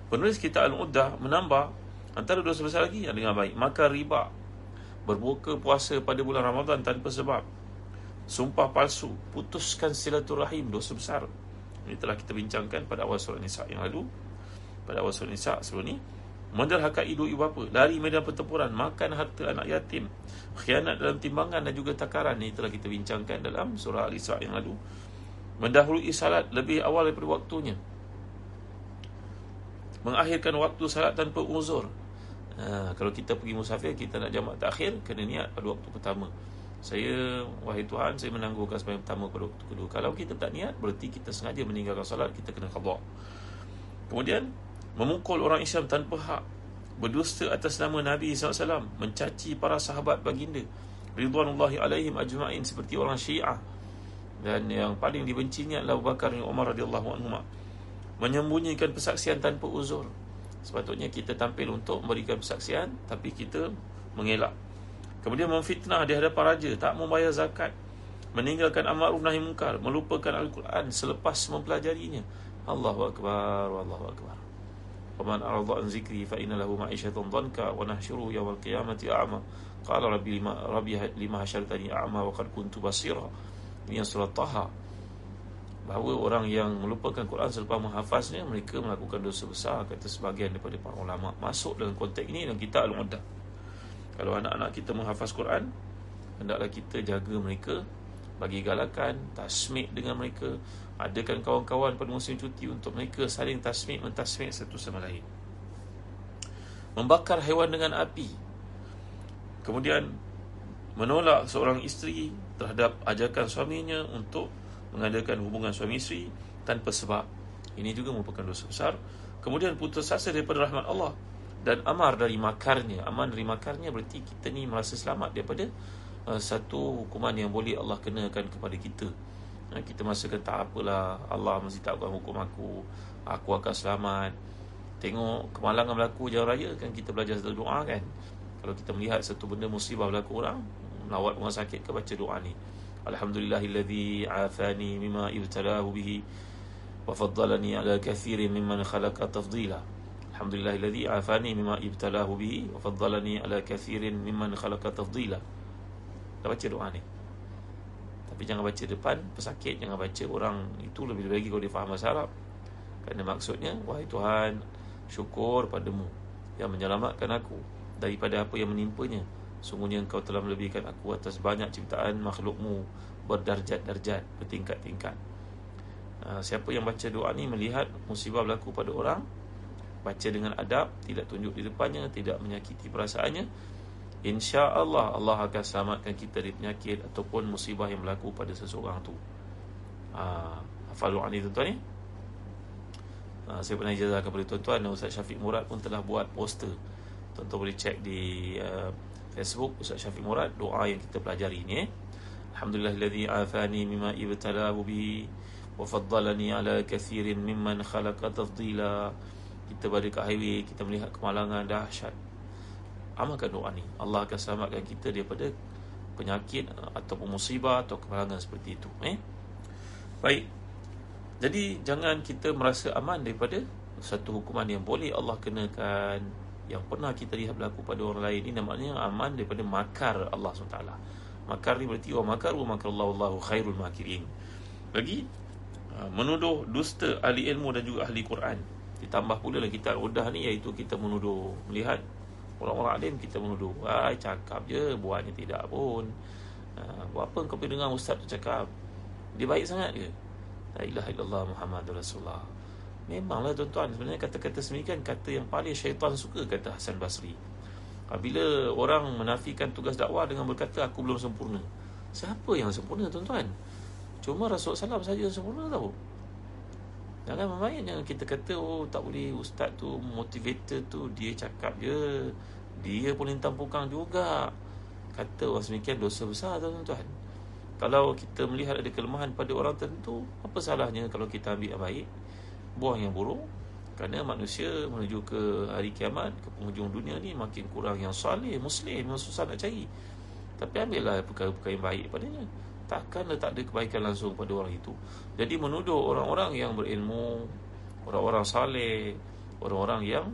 penulis kita Al-Uddah menambah antara dosa besar lagi yang dengan baik. Maka riba berbuka puasa pada bulan Ramadan tanpa sebab. Sumpah palsu putuskan silaturahim dosa besar. Ini telah kita bincangkan pada awal surah Nisa yang lalu. Pada awal surah Nisa sebelum ni menderhakai ibu ibu bapa dari medan pertempuran makan harta anak yatim khianat dalam timbangan dan juga takaran. Ini telah kita bincangkan dalam surah Al-Isra yang lalu. Mendahului salat lebih awal daripada waktunya mengakhirkan waktu salat tanpa uzur. Ha, kalau kita pergi musafir kita nak jamak takhir kena niat pada waktu pertama. Saya wahai Tuhan saya menangguhkan sembahyang pertama pada waktu kedua. Kalau kita tak niat berarti kita sengaja meninggalkan salat kita kena qada kemudian memukul orang Islam tanpa hak berdusta atas nama Nabi SAW mencaci para sahabat baginda. Ridwanullahi alaihim ajma'in seperti orang syiah. Dan yang paling dibencinya adalah Abu Bakar dan Umar radhiyallahu anhu menyembunyikan persaksian tanpa uzur sepatutnya kita tampil untuk memberikan persaksian tapi kita mengelak kemudian memfitnah di hadapan raja tak membayar zakat meninggalkan amar nahi mungkar melupakan al-Quran selepas mempelajarinya Allahu akbar wallahu akbar ومن أعرض عن ذكري فإن له معيشة ضنكا ونحشره يوم القيامة أعمى قال ربي لما, ربي لما حشرتني أعمى وقد كنت بصيرا Ini yang surat Taha Bahawa orang yang melupakan Quran selepas menghafaznya Mereka melakukan dosa besar Kata sebagian daripada para ulama. Masuk dalam konteks ini dan kita al-mudah Kalau anak-anak kita menghafaz Quran Hendaklah kita jaga mereka Bagi galakan Tasmik dengan mereka adakan kawan-kawan pada musim cuti untuk mereka saling tasmik mentasmik satu sama lain. Membakar haiwan dengan api. Kemudian menolak seorang isteri terhadap ajakan suaminya untuk mengadakan hubungan suami isteri tanpa sebab. Ini juga merupakan dosa besar. Kemudian putus asa daripada rahmat Allah dan amar dari makarnya. Aman dari makarnya berarti kita ni merasa selamat daripada uh, satu hukuman yang boleh Allah kenakan kepada kita. Ha, kita masakan tak apalah Allah mesti takkan hukum aku Aku akan selamat. Tengok kemalangan berlaku jauh raya kan Kita belajar satu doa kan. Kalau kita melihat satu benda musibah berlaku orang Melawat orang sakit ke baca doa ni Alhamdulillahilladzi afani mimma ibtalahu bihi Wa faddalani ala kathirin mimman khalaqa tafdila. Alhamdulillahilladzi afani mimma ibtalahu bihi Wa faddalani ala kathirin mimman khalaqa tafdila. Kita baca doa ni? Tapi jangan baca depan pesakit. Jangan baca orang Itu lebih lagi kalau dia faham bahasa Arab. Kerana maksudnya Wahai Tuhan Syukur padamu Yang menyelamatkan aku Daripada apa yang menimpanya Sungguhnya engkau telah melebihkan aku Atas banyak ciptaan makhlukmu Berdarjat-darjat Bertingkat-tingkat. Uh, siapa yang baca doa ni melihat musibah berlaku pada orang baca dengan adab tidak tunjuk di depannya tidak menyakiti perasaannya insya-Allah Allah akan selamatkan kita dari penyakit ataupun musibah yang berlaku pada seseorang tu. Ah hafal doa ni tuan-tuan ni uh, saya pernah ijazah kepada tuan-tuan Ustaz Syafiq Murad pun telah buat poster. Tuan-tuan boleh cek di uh, Facebook Ustaz Syafiq Murad doa yang kita pelajari ni. Eh Alhamdulillahilladzi afani mimma ibtalahu bi wa faddalani ala kathirin mimman khalaqa tafdila. Kita berada kat highway kita melihat kemalangan dahsyat. Amalkan doa ni. Allah akan selamatkan kita daripada penyakit ataupun musibah atau kemalangan seperti itu eh? Baik. Jadi jangan kita merasa aman daripada satu hukuman yang boleh Allah kenakan yang pernah kita lihat berlaku pada orang lain ini namanya aman daripada makar Allah SWT. Makar ni berarti wa makar wa makar Allah Allahu khairul makirin. Lagi ah, menuduh dusta ahli ilmu dan juga ahli Quran. Ditambah pula lagi kitab udah ni Iaitu kita menuduh Melihat orang-orang alim kita menuduh Ay, Cakap je Buatnya tidak pun. Uh, Buat apa kau pergi dengar ustaz tu cakap? Dia baik sangat ke? La ilaha illallah Muhammad Rasulullah Memanglah tuan-tuan. Sebenarnya kata-kata semikian Kata yang paling syaitan suka Kata Hasan Basri. Bila orang menafikan tugas dakwah Dengan berkata aku belum sempurna. Siapa yang sempurna tuan-tuan? Cuma Rasulullah SAW saja yang sempurna tahu Jangan main yang kita kata oh tak boleh ustaz tu motivator tu dia cakap je. Dia pun lintang pukang juga. Kata orang semikian dosa besar tuan-tuan. Kalau kita melihat ada kelemahan pada orang tertentu, apa salahnya kalau kita ambil yang baik, buang yang buruk? Kerana manusia menuju ke hari kiamat, ke penghujung dunia ni makin kurang yang salih, muslim yang susah nak cari. Tapi ambillah perkara-perkara yang baik padanya takkan tak ada kebaikan langsung pada orang itu. Jadi menuduh orang-orang yang berilmu, orang-orang saleh, orang-orang yang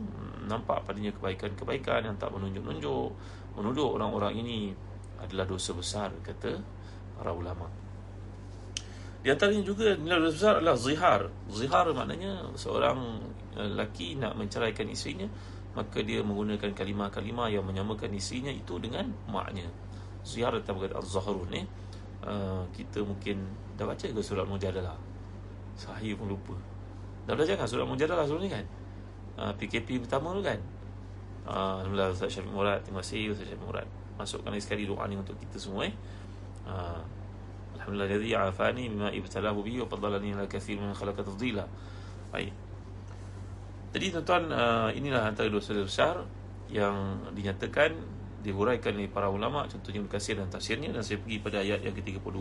nampak padanya kebaikan-kebaikan yang tak menunjuk-nunjuk, menuduh orang-orang ini adalah dosa besar kata para ulama. Di antaranya juga nilai besar adalah zihar. Zihar maknanya seorang lelaki nak menceraikan isterinya, maka dia menggunakan kalimah-kalimah yang menyamakan isterinya itu dengan maknya. Zihar atau berkata az-zahrun ni. Eh? uh, kita mungkin dah baca ke surat Mujadalah? Saya pun lupa. Dah belajar kan surat Mujadalah sebelum ni kan? Uh, ah, PKP pertama tu kan? Uh, Alhamdulillah Ustaz Syafiq Murad. Terima kasih Ustaz Syafiq Murad. Masukkan lagi sekali doa ni untuk kita semua eh. Uh, Alhamdulillah afani bima ibtalahu bi wa fadalani ala kathir min khalaqa tafdila. Baik. Jadi tuan-tuan uh, inilah antara dosa besar yang dinyatakan dihuraikan oleh para ulama contohnya Al-Kasir dan tafsirnya dan saya pergi pada ayat yang ke-32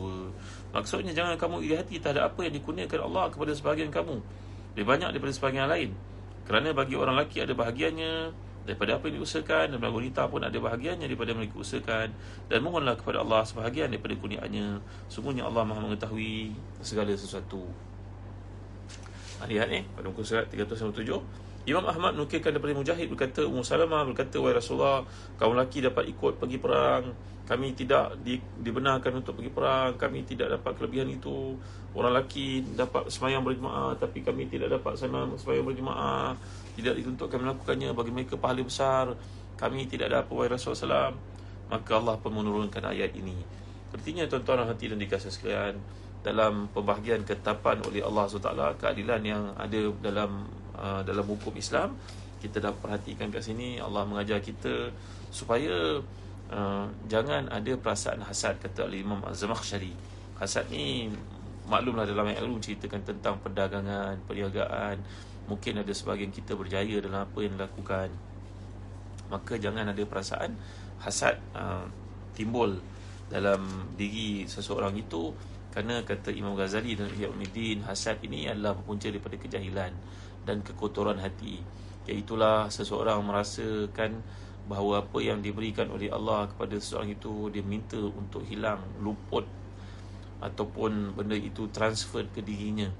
maksudnya jangan kamu iri hati terhadap apa yang dikurniakan Allah kepada sebahagian kamu lebih banyak daripada sebahagian lain kerana bagi orang lelaki ada bahagiannya daripada apa yang diusahakan dan wanita pun ada bahagiannya daripada mereka usahakan. Dan mohonlah kepada Allah sebahagian daripada kurniaannya sungguhnya Allah Maha mengetahui segala sesuatu. Lihat ni pada muka surat 397 Imam Ahmad nukilkan daripada Mujahid berkata Ummu Salamah berkata wahai Rasulullah kaum lelaki dapat ikut pergi perang. Kami tidak di, dibenarkan untuk pergi perang. Kami tidak dapat kelebihan itu. Orang lelaki dapat semayang berjemaah tapi kami tidak dapat semayang, semayang berjemaah tidak dituntutkan melakukannya bagi mereka pahala besar. Kami tidak ada apa wahai Rasulullah SAW maka Allah pun menurunkan ayat ini. Artinya tuan-tuan hati dan dikasih sekalian dalam pembahagian ketetapan oleh Allah SWT keadilan yang ada dalam Uh, dalam hukum Islam kita dah perhatikan kat sini Allah mengajar kita supaya uh, jangan ada perasaan hasad kata oleh Imam Az-Zamakhsyari hasad ni maklumlah dalam lalu ceritakan tentang perdagangan perniagaan mungkin ada sebahagian kita berjaya dalam apa yang dilakukan. Maka jangan ada perasaan hasad uh, timbul dalam diri seseorang itu kerana kata Imam Ghazali dan Ihya Umuddin hasad ini adalah berpunca daripada kejahilan dan kekotoran hati. Iaitulah seseorang merasakan bahawa apa yang diberikan oleh Allah kepada seseorang itu Dia minta untuk hilang, luput Ataupun benda itu transfer ke dirinya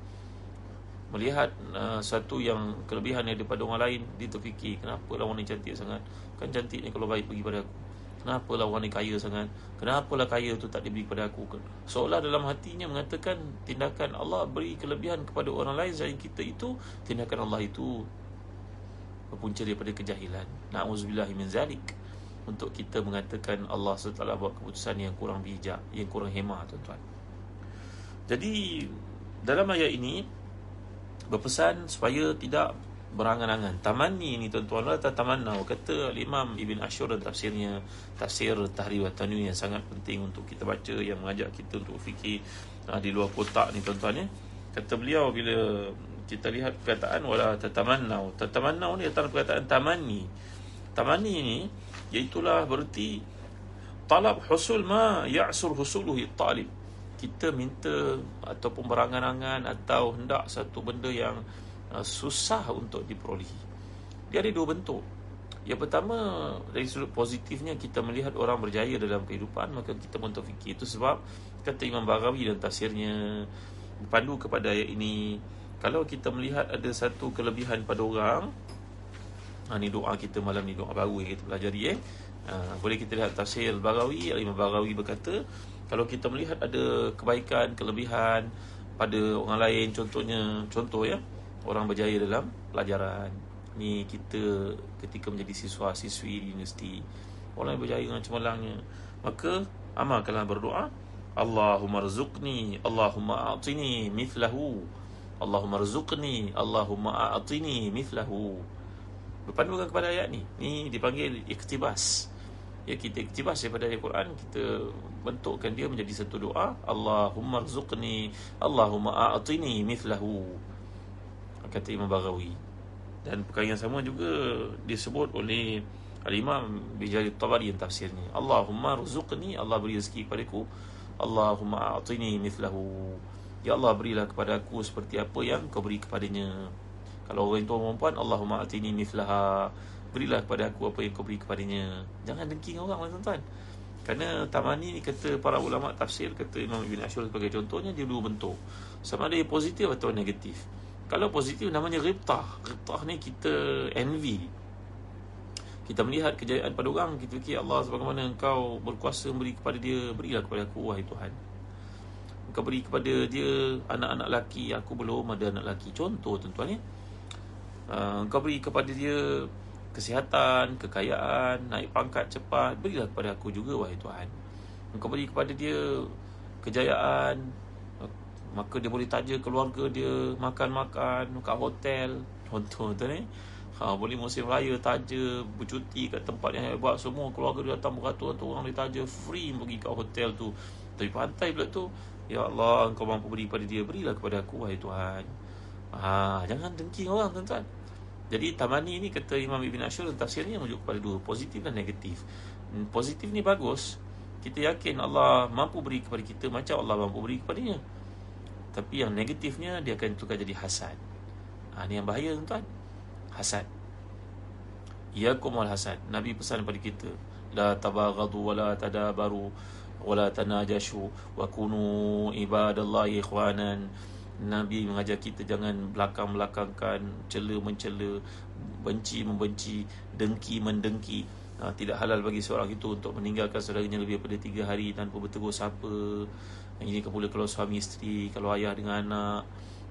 Melihat uh, satu yang kelebihan daripada orang lain Dia terfikir, kenapa lawan ni cantik sangat? Kan cantik ni kalau baik pergi pada aku. Kenapa lah ni kaya sangat? Kenapa lah kaya tu tak diberi kepada aku? Seolah dalam hatinya mengatakan Tindakan Allah beri kelebihan kepada orang lain Selain kita itu Tindakan Allah itu Berpunca daripada kejahilan. Na'udzubillah min zalik. Untuk kita mengatakan Allah setelah buat keputusan yang kurang bijak Yang kurang hemah tuan-tuan. Jadi Dalam ayat ini berpesan supaya tidak berangan-angan. Tamanni ni tuan-tuan lah tamanau kata Imam Ibn Ashur dan tafsirnya tafsir Tahrir wa yang sangat penting untuk kita baca yang mengajak kita untuk fikir uh, di luar kotak ni tuan-tuan ya. Kata beliau bila kita lihat perkataan wala tatamannau. Tatamannau ni datang perkataan tamanni. Tamanni ni iaitulah berarti talab husul ma ya'sur husuluhu talib. Kita minta ataupun berangan-angan atau hendak satu benda yang Uh, susah untuk diperolehi. Dia ada dua bentuk. Yang pertama dari sudut positifnya kita melihat orang berjaya dalam kehidupan maka kita pun terfikir itu sebab kata Imam Baghawi dalam tafsirnya berpandu kepada ayat ini kalau kita melihat ada satu kelebihan pada orang ha, ni doa kita malam ni doa baru yang kita pelajari eh ha, boleh kita lihat tafsir Baghawi Imam Baghawi berkata kalau kita melihat ada kebaikan kelebihan pada orang lain contohnya contoh ya orang berjaya dalam pelajaran. Ni kita ketika menjadi siswa siswi di universiti orang yang berjaya dengan cemerlangnya maka amalkanlah berdoa. Allahumma rzuqni Allahumma a'tini mithlahu. Allahumma rzuqni Allahumma a'tini mithlahu. Berpandukan kepada ayat ni. Ni dipanggil iktibas ya kita iktibas daripada ayat Quran kita bentukkan dia menjadi satu doa. Allahumma rzuqni Allahumma a'tini mithlahu. Kata Imam Baghawi. Dan perkara yang sama juga disebut oleh Al-Imam Bijari Tabari yang tafsirnya. Allahumma ruzuqni Allah beri rezeki aku Allahumma a'tini mithlahu. Ya Allah berilah kepada aku seperti apa yang kau beri kepadanya. Kalau orang itu perempuan Allahumma a'tini mithlaha Berilah kepada aku apa yang kau beri kepadanya Jangan dengki orang tuan-tuan Kerana tamani ni kata para ulama tafsir Kata Imam Ibn Ashur sebagai contohnya Dia dua bentuk Sama ada positif atau negatif kalau positif namanya ribtah. Ribtah ni kita envy. Kita melihat kejayaan pada orang, kita fikir Allah sebagaimana engkau berkuasa beri kepada dia, berilah kepada aku wahai Tuhan. Engkau beri kepada dia anak-anak laki, aku belum ada anak laki. Contoh tuan-tuan ya. Uh, engkau beri kepada dia kesihatan, kekayaan, naik pangkat cepat, berilah kepada aku juga wahai Tuhan. Engkau beri kepada dia kejayaan, Maka dia boleh taja keluarga dia Makan-makan kat hotel. Contoh tu ni. Ha, Boleh musim raya taja Bercuti kat tempat yang hebat. Semua keluarga dia datang beratur-atur Orang dia taja free pergi kat hotel tu. Tapi pantai pula tu Ya Allah engkau mampu beri kepada dia. Berilah kepada aku wahai Tuhan. Ha, Jangan dengki orang tuan-tuan jadi tamani ni kata Imam Ibn Ashur tafsirnya menunjuk kepada dua positif dan negatif. Positif ni bagus. Kita yakin Allah mampu beri kepada kita macam Allah mampu beri kepadanya. Tapi yang negatifnya dia akan tukar jadi hasad. Ha, ini yang bahaya tuan. Hasad. Ya kumal hasad. Nabi pesan kepada kita, la tabaghadu wa la tadabaru wa la tanajashu wa kunu ibadallahi ikhwanan. Nabi mengajar kita jangan belakang-belakangkan, cela mencela, benci membenci, dengki mendengki. Ha, tidak halal bagi seorang itu untuk meninggalkan saudaranya lebih daripada tiga hari tanpa bertegur. Yang ini kepula kalau suami isteri Kalau ayah dengan anak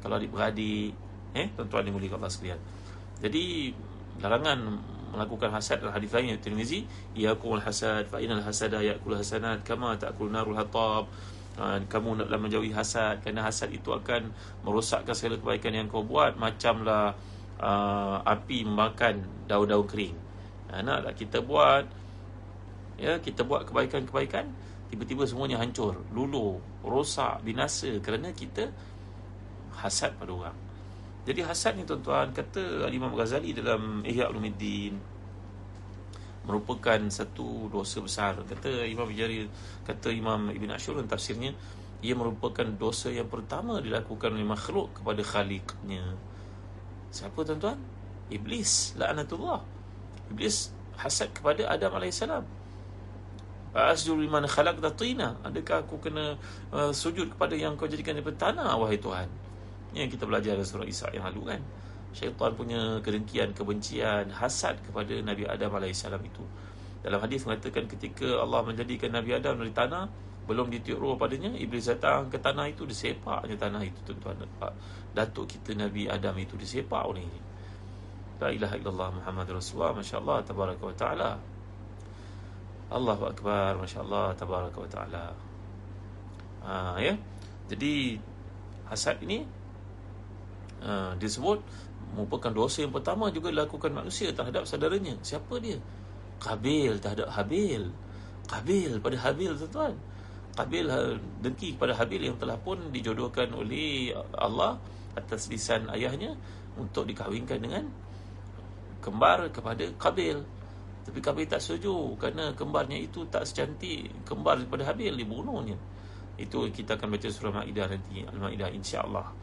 Kalau adik-beradik Eh, tuan-tuan yang mulia Allah sekalian Jadi, larangan melakukan hasad dalam hadis lain yang Tirmizi Iyakum al-hasad Fa'inal hasada ya'kul hasanat Kama ta'kul narul hatab ha, Kamu naklah menjauhi hasad Kerana hasad itu akan merosakkan segala kebaikan yang kau buat Macamlah uh, api memakan daun-daun kering ha, Naklah kita buat Ya, kita buat kebaikan-kebaikan tiba-tiba semuanya hancur, luluh, rosak, binasa kerana kita hasad pada orang. Jadi hasad ni tuan-tuan kata Imam Ghazali dalam Ihya Ulumuddin merupakan satu dosa besar. Kata Imam Jari, kata Imam Ibn Ashur dalam tafsirnya ia merupakan dosa yang pertama dilakukan oleh makhluk kepada khaliqnya. Siapa tuan-tuan? Iblis, la'natullah. Iblis hasad kepada Adam alaihissalam. Asjud liman khalaqta tina. Adakah aku kena uh, sujud kepada yang kau jadikan daripada tanah wahai Tuhan? Yang kita belajar dalam surah Isa yang lalu kan. Syaitan punya kedengkian, kebencian, hasad kepada Nabi Adam AS itu. Dalam hadis mengatakan ketika Allah menjadikan Nabi Adam dari tanah, belum ditiup roh padanya, Iblis datang ke tanah itu, disepaknya tanah itu tuan-tuan. Datuk kita Nabi Adam itu disepak oleh ini. La ilaha illallah Muhammad Rasulullah, Masya Allah, Tabaraka wa Ta'ala. Allahu Akbar Masya-Allah Tabaraka wa Ta'ala ha, ya? Jadi Hasad ini uh, disebut merupakan dosa yang pertama juga dilakukan manusia terhadap saudaranya. Siapa dia? Kabil terhadap Habil. Kabil pada Habil tuan-tuan. Kabil ha, dengki kepada Habil yang telah pun dijodohkan oleh Allah atas lisan ayahnya untuk dikahwinkan dengan kembar kepada Kabil tapi Kabil tak setuju kerana kembarnya itu tak secantik. Kembar daripada Habil dibunuhnya. Itu kita akan baca surah Maidah nanti. Al-Maidah insya-Allah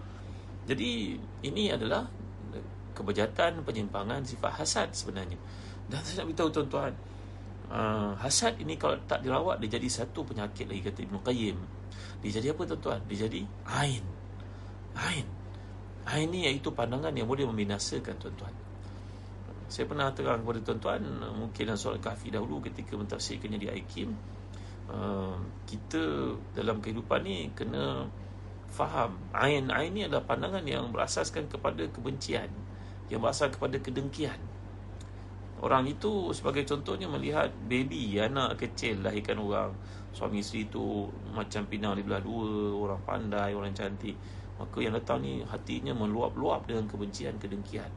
jadi ini adalah kebejatan penyimpangan sifat hasad sebenarnya. Dan saya nak beritahu tuan-tuan uh, hasad ini kalau tak dirawat dia jadi satu penyakit lagi kata Ibn Qayyim. Dia jadi apa tuan-tuan? Dia jadi ain. Ain. Ain ni iaitu pandangan yang boleh membinasakan tuan-tuan. Saya pernah terang kepada tuan-tuan mungkin dalam soal kahfi dahulu ketika mentafsirkannya di Aikim uh, kita dalam kehidupan ni kena faham. Ain ain ni adalah pandangan yang berasaskan kepada kebencian yang berasal kepada kedengkian. Orang itu sebagai contohnya melihat baby anak kecil lahirkan orang. Suami isteri itu macam pinang di belah dua orang pandai orang cantik. Maka yang datang ni hatinya meluap-luap dengan kebencian kedengkian.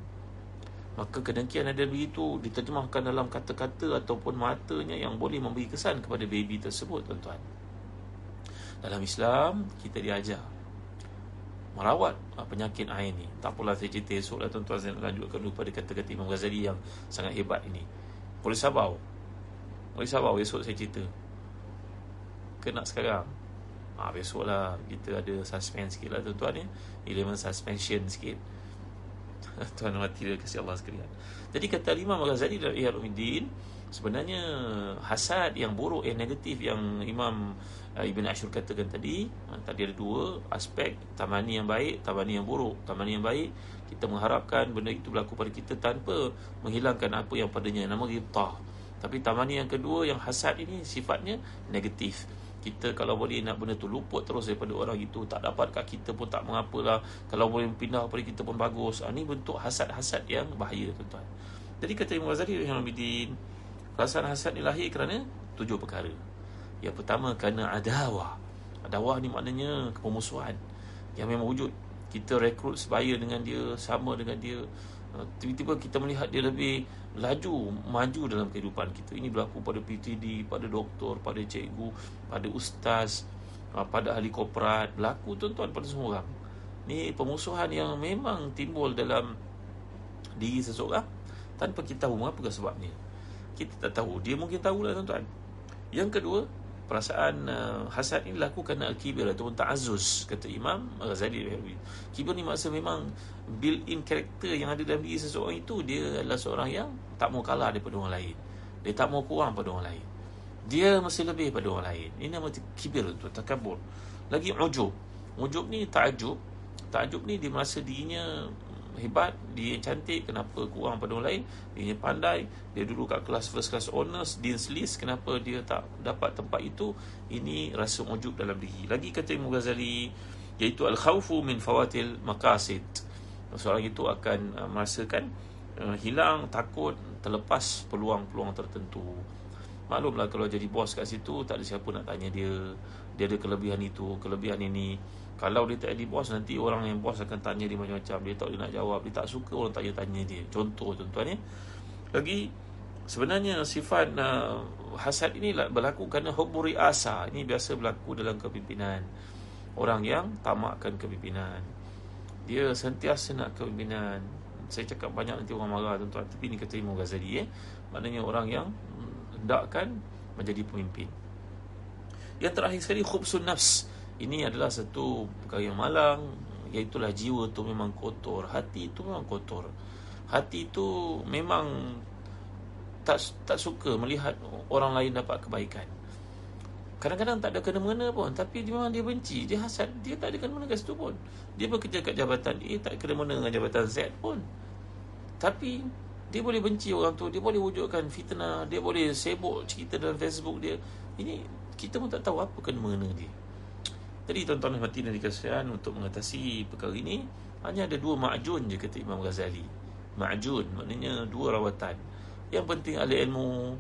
Maka kedengkian ada begitu diterjemahkan dalam kata-kata ataupun matanya yang boleh memberi kesan kepada baby tersebut tuan-tuan. Dalam Islam kita diajar merawat uh, penyakit air ni. Tak apalah saya cerita esok lah tuan-tuan saya nak lanjutkan pada kata-kata Imam Ghazali yang sangat hebat ini. Boleh sabar. Boleh sabar esok saya cerita. Kena sekarang. Ha, besok lah kita ada suspense sikit lah tuan-tuan ni. Elemen suspension sikit. *laughs* Tuan mati dia kasih Allah sekalian. Jadi kata Imam Ghazali dalam Ihya Ulumuddin sebenarnya hasad yang buruk yang negatif yang Imam uh, Ibn Ashur katakan tadi uh, tadi ada dua aspek tamani yang baik tamani yang buruk. Tamani yang baik kita mengharapkan benda itu berlaku pada kita tanpa menghilangkan apa yang padanya nama ghibtah tapi tamani yang kedua yang hasad ini sifatnya negatif. Kita kalau boleh nak benda tu luput terus daripada orang itu tak dapat kat kita pun tak mengapalah. Kalau boleh pindah pada kita pun bagus. Ini ah, bentuk hasad-hasad yang bahaya tuan-tuan. Jadi kata Imam Ghazali yang perasaan hasad ni lahir kerana tujuh perkara yang pertama kerana adawah. Adawah ni maknanya pemusuhan yang memang wujud. Kita rekrut sebaya dengan dia, sama dengan dia. Uh, tiba-tiba kita melihat dia lebih laju, maju dalam kehidupan kita. Ini berlaku pada PTD, pada doktor, pada cikgu, pada ustaz, uh, pada ahli korporat. Berlaku tuan-tuan pada semua orang. Ini pemusuhan yang memang timbul dalam diri seseorang tanpa kita tahu mengapa sebabnya. Kita tak tahu. Dia mungkin tahulah tuan-tuan. Yang kedua, perasaan uh, hasad ini dilakukan kerana kibir ataupun ta'azus kata Imam Ghazali kibir ni maksud memang built in karakter yang ada dalam diri seseorang itu dia adalah seorang yang tak mau kalah daripada orang lain. Dia tak mau kurang pada orang lain. Dia mesti lebih pada orang lain. Ini nama kibir tu takabur lagi ujub. Ujub ni ta'ajub ta'ajub ni dia merasa dirinya hebat dia cantik kenapa kurang pada orang lain? Dia pandai dia dulu kat kelas first class honors dean's list kenapa dia tak dapat tempat itu? Ini rasa ujub dalam diri. Lagi kata Imam Ghazali iaitu al-khawfu min fawatil maqasid. Seorang itu akan uh, merasakan uh, hilang takut terlepas peluang-peluang tertentu. Maklumlah kalau jadi bos kat situ tak ada siapa nak tanya dia. Dia ada kelebihan itu kelebihan ini kalau dia tak jadi bos Nanti orang yang bos akan tanya dia macam-macam Dia tak boleh nak jawab Dia tak suka orang tanya-tanya dia Contoh tuan-tuan ya Lagi Sebenarnya sifat uh, hasad ini berlaku kerana huburi asa. Ini biasa berlaku dalam kepimpinan. Orang yang tamakkan kepimpinan. Dia sentiasa nak kepimpinan. Saya cakap banyak nanti orang marah tuan-tuan. Tapi ini kata Imam Ghazali. Eh. Maknanya orang yang hendakkan menjadi pemimpin. Yang terakhir sekali khubsun nafs. Ini adalah satu perkara yang malang Iaitulah jiwa tu memang kotor Hati itu memang kotor. Hati itu memang tak tak suka melihat orang lain dapat kebaikan. Kadang-kadang tak ada kena-mengena pun Tapi dia memang dia benci Dia hasad Dia tak ada kena-mengena kat situ pun. Dia bekerja kat jabatan A Tak kena-mengena dengan jabatan Z pun. Tapi Dia boleh benci orang tu Dia boleh wujudkan fitnah Dia boleh sibuk cerita dalam Facebook dia. Ini Kita pun tak tahu apa kena-mengena dia jadi tuan-tuan dan hadirin dikasihan untuk mengatasi perkara ini hanya ada dua ma'jun je kata Imam Ghazali. Ma'jun maknanya dua rawatan. Yang penting al ilmu,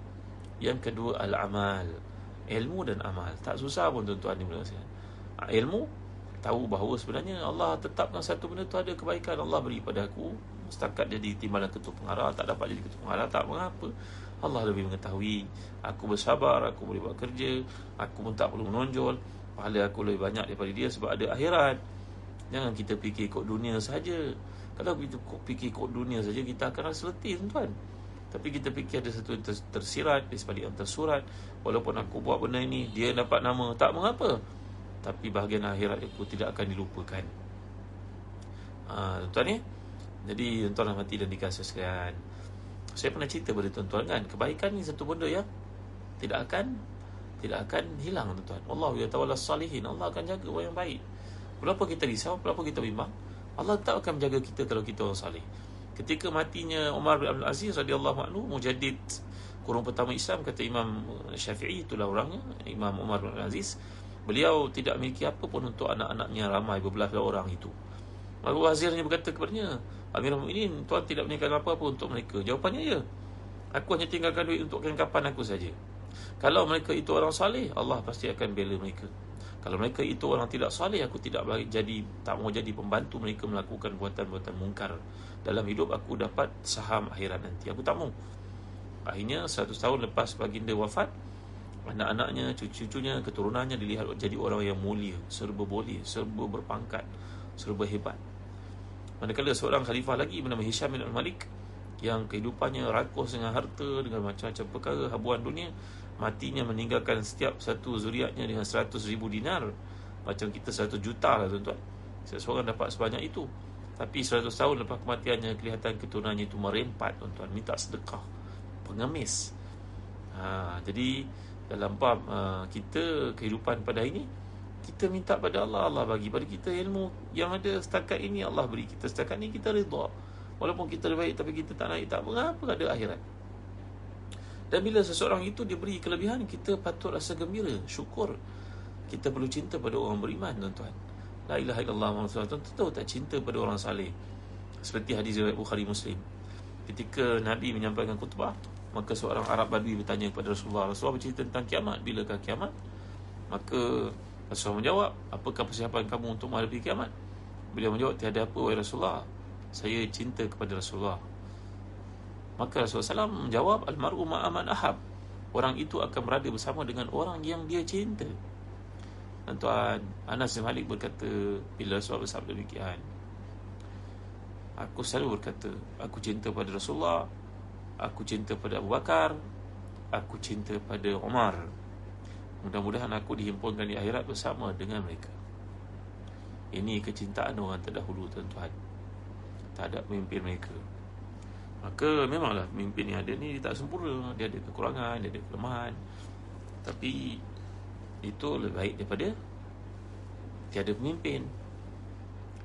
yang kedua al amal. Ilmu dan amal. Tak susah pun tuan-tuan ni dikasihan. Ilmu tahu bahawa sebenarnya Allah tetapkan satu benda tu ada kebaikan Allah beri pada aku setakat jadi timbalan ketua pengarah tak dapat jadi ketua pengarah tak mengapa Allah lebih mengetahui aku bersabar aku boleh buat kerja aku pun tak perlu menonjol pahala aku lebih banyak daripada dia sebab ada akhirat. Jangan kita fikir ikut dunia saja. Kalau kita fikir ikut dunia saja kita akan rasa letih tuan tapi kita fikir ada satu yang tersirat di sebalik yang tersurat. Walaupun aku buat benda ini dia dapat nama tak mengapa. Tapi bahagian akhirat aku tidak akan dilupakan. Ha, tuan ni? Jadi tuan-tuan mati dan dikasihkan. Saya pernah cerita pada tuan-tuan kan Kebaikan ni satu benda yang Tidak akan Tidak akan hilang tuan-tuan Allah ya tawala salihin Allah akan jaga orang yang baik Berapa kita risau Berapa kita bimbang Allah tak akan menjaga kita Kalau kita orang salih Ketika matinya Umar bin Abdul Aziz radhiyallahu anhu Mujadid Kurung pertama Islam Kata Imam Syafi'i Itulah orangnya Imam Umar bin Abdul Aziz Beliau tidak memiliki apa pun Untuk anak-anaknya ramai Berbelas orang itu Abu Wazirnya berkata kepadanya Amirul Mukminin tuan tidak meninggalkan apa-apa untuk mereka. Jawapannya ya. Aku hanya tinggalkan duit untuk kapan aku saja. Kalau mereka itu orang saleh, Allah pasti akan bela mereka. Kalau mereka itu orang tidak saleh, aku tidak jadi tak mau jadi pembantu mereka melakukan buatan-buatan mungkar. Dalam hidup aku dapat saham akhirat nanti. Aku tak mau. Akhirnya 100 tahun lepas baginda wafat, anak-anaknya, cucu-cucunya, keturunannya dilihat jadi orang yang mulia, serba boleh, serba berpangkat, serba hebat. Manakala seorang khalifah lagi bernama Hisham bin Al-Malik yang kehidupannya rakus dengan harta dengan macam-macam perkara habuan dunia matinya meninggalkan setiap satu zuriatnya dengan seratus ribu dinar. Macam kita satu juta lah tuan-tuan. Seseorang dapat sebanyak itu. Tapi seratus tahun lepas kematiannya kelihatan keturunannya itu merempat tuan-tuan. Minta sedekah. Pengemis. Ha, jadi dalam bab uh, kita kehidupan pada ini kita minta pada Allah. Allah bagi pada kita ilmu yang ada setakat ini. Allah beri kita setakat ini kita redha walaupun kita baik tapi kita tak naik tak mengapa ada akhirat dan bila seseorang itu diberi kelebihan kita patut rasa gembira syukur. Kita perlu cinta pada orang beriman tuan-tuan. La ilaha illallah Muhammad tuan tahu tak cinta pada orang saleh seperti hadis riwayat Bukhari Muslim. Ketika Nabi menyampaikan khutbah maka seorang Arab Badui bertanya kepada Rasulullah. Rasulullah bercerita tentang kiamat. Bilakah kiamat? Maka Rasulullah menjawab Apakah persiapan kamu untuk menghadapi kiamat? Beliau menjawab Tiada apa wahai Rasulullah. Saya cinta kepada Rasulullah Maka Rasulullah SAW menjawab Al-mar'u ma'aman ahab. Orang itu akan berada bersama dengan orang yang dia cinta. Dan Tuan Anas bin Malik berkata Bila Rasulullah bersabda demikian Aku selalu berkata Aku cinta pada Rasulullah Aku cinta pada Abu Bakar Aku cinta pada Umar Mudah-mudahan aku dihimpunkan di akhirat bersama dengan mereka. Ini kecintaan orang terdahulu tuan-tuan. Terhadap pemimpin mereka Maka memanglah pemimpin yang ada ni dia tak sempurna. Dia ada kekurangan, dia ada kelemahan. Tapi itu lebih baik daripada Tiada pemimpin.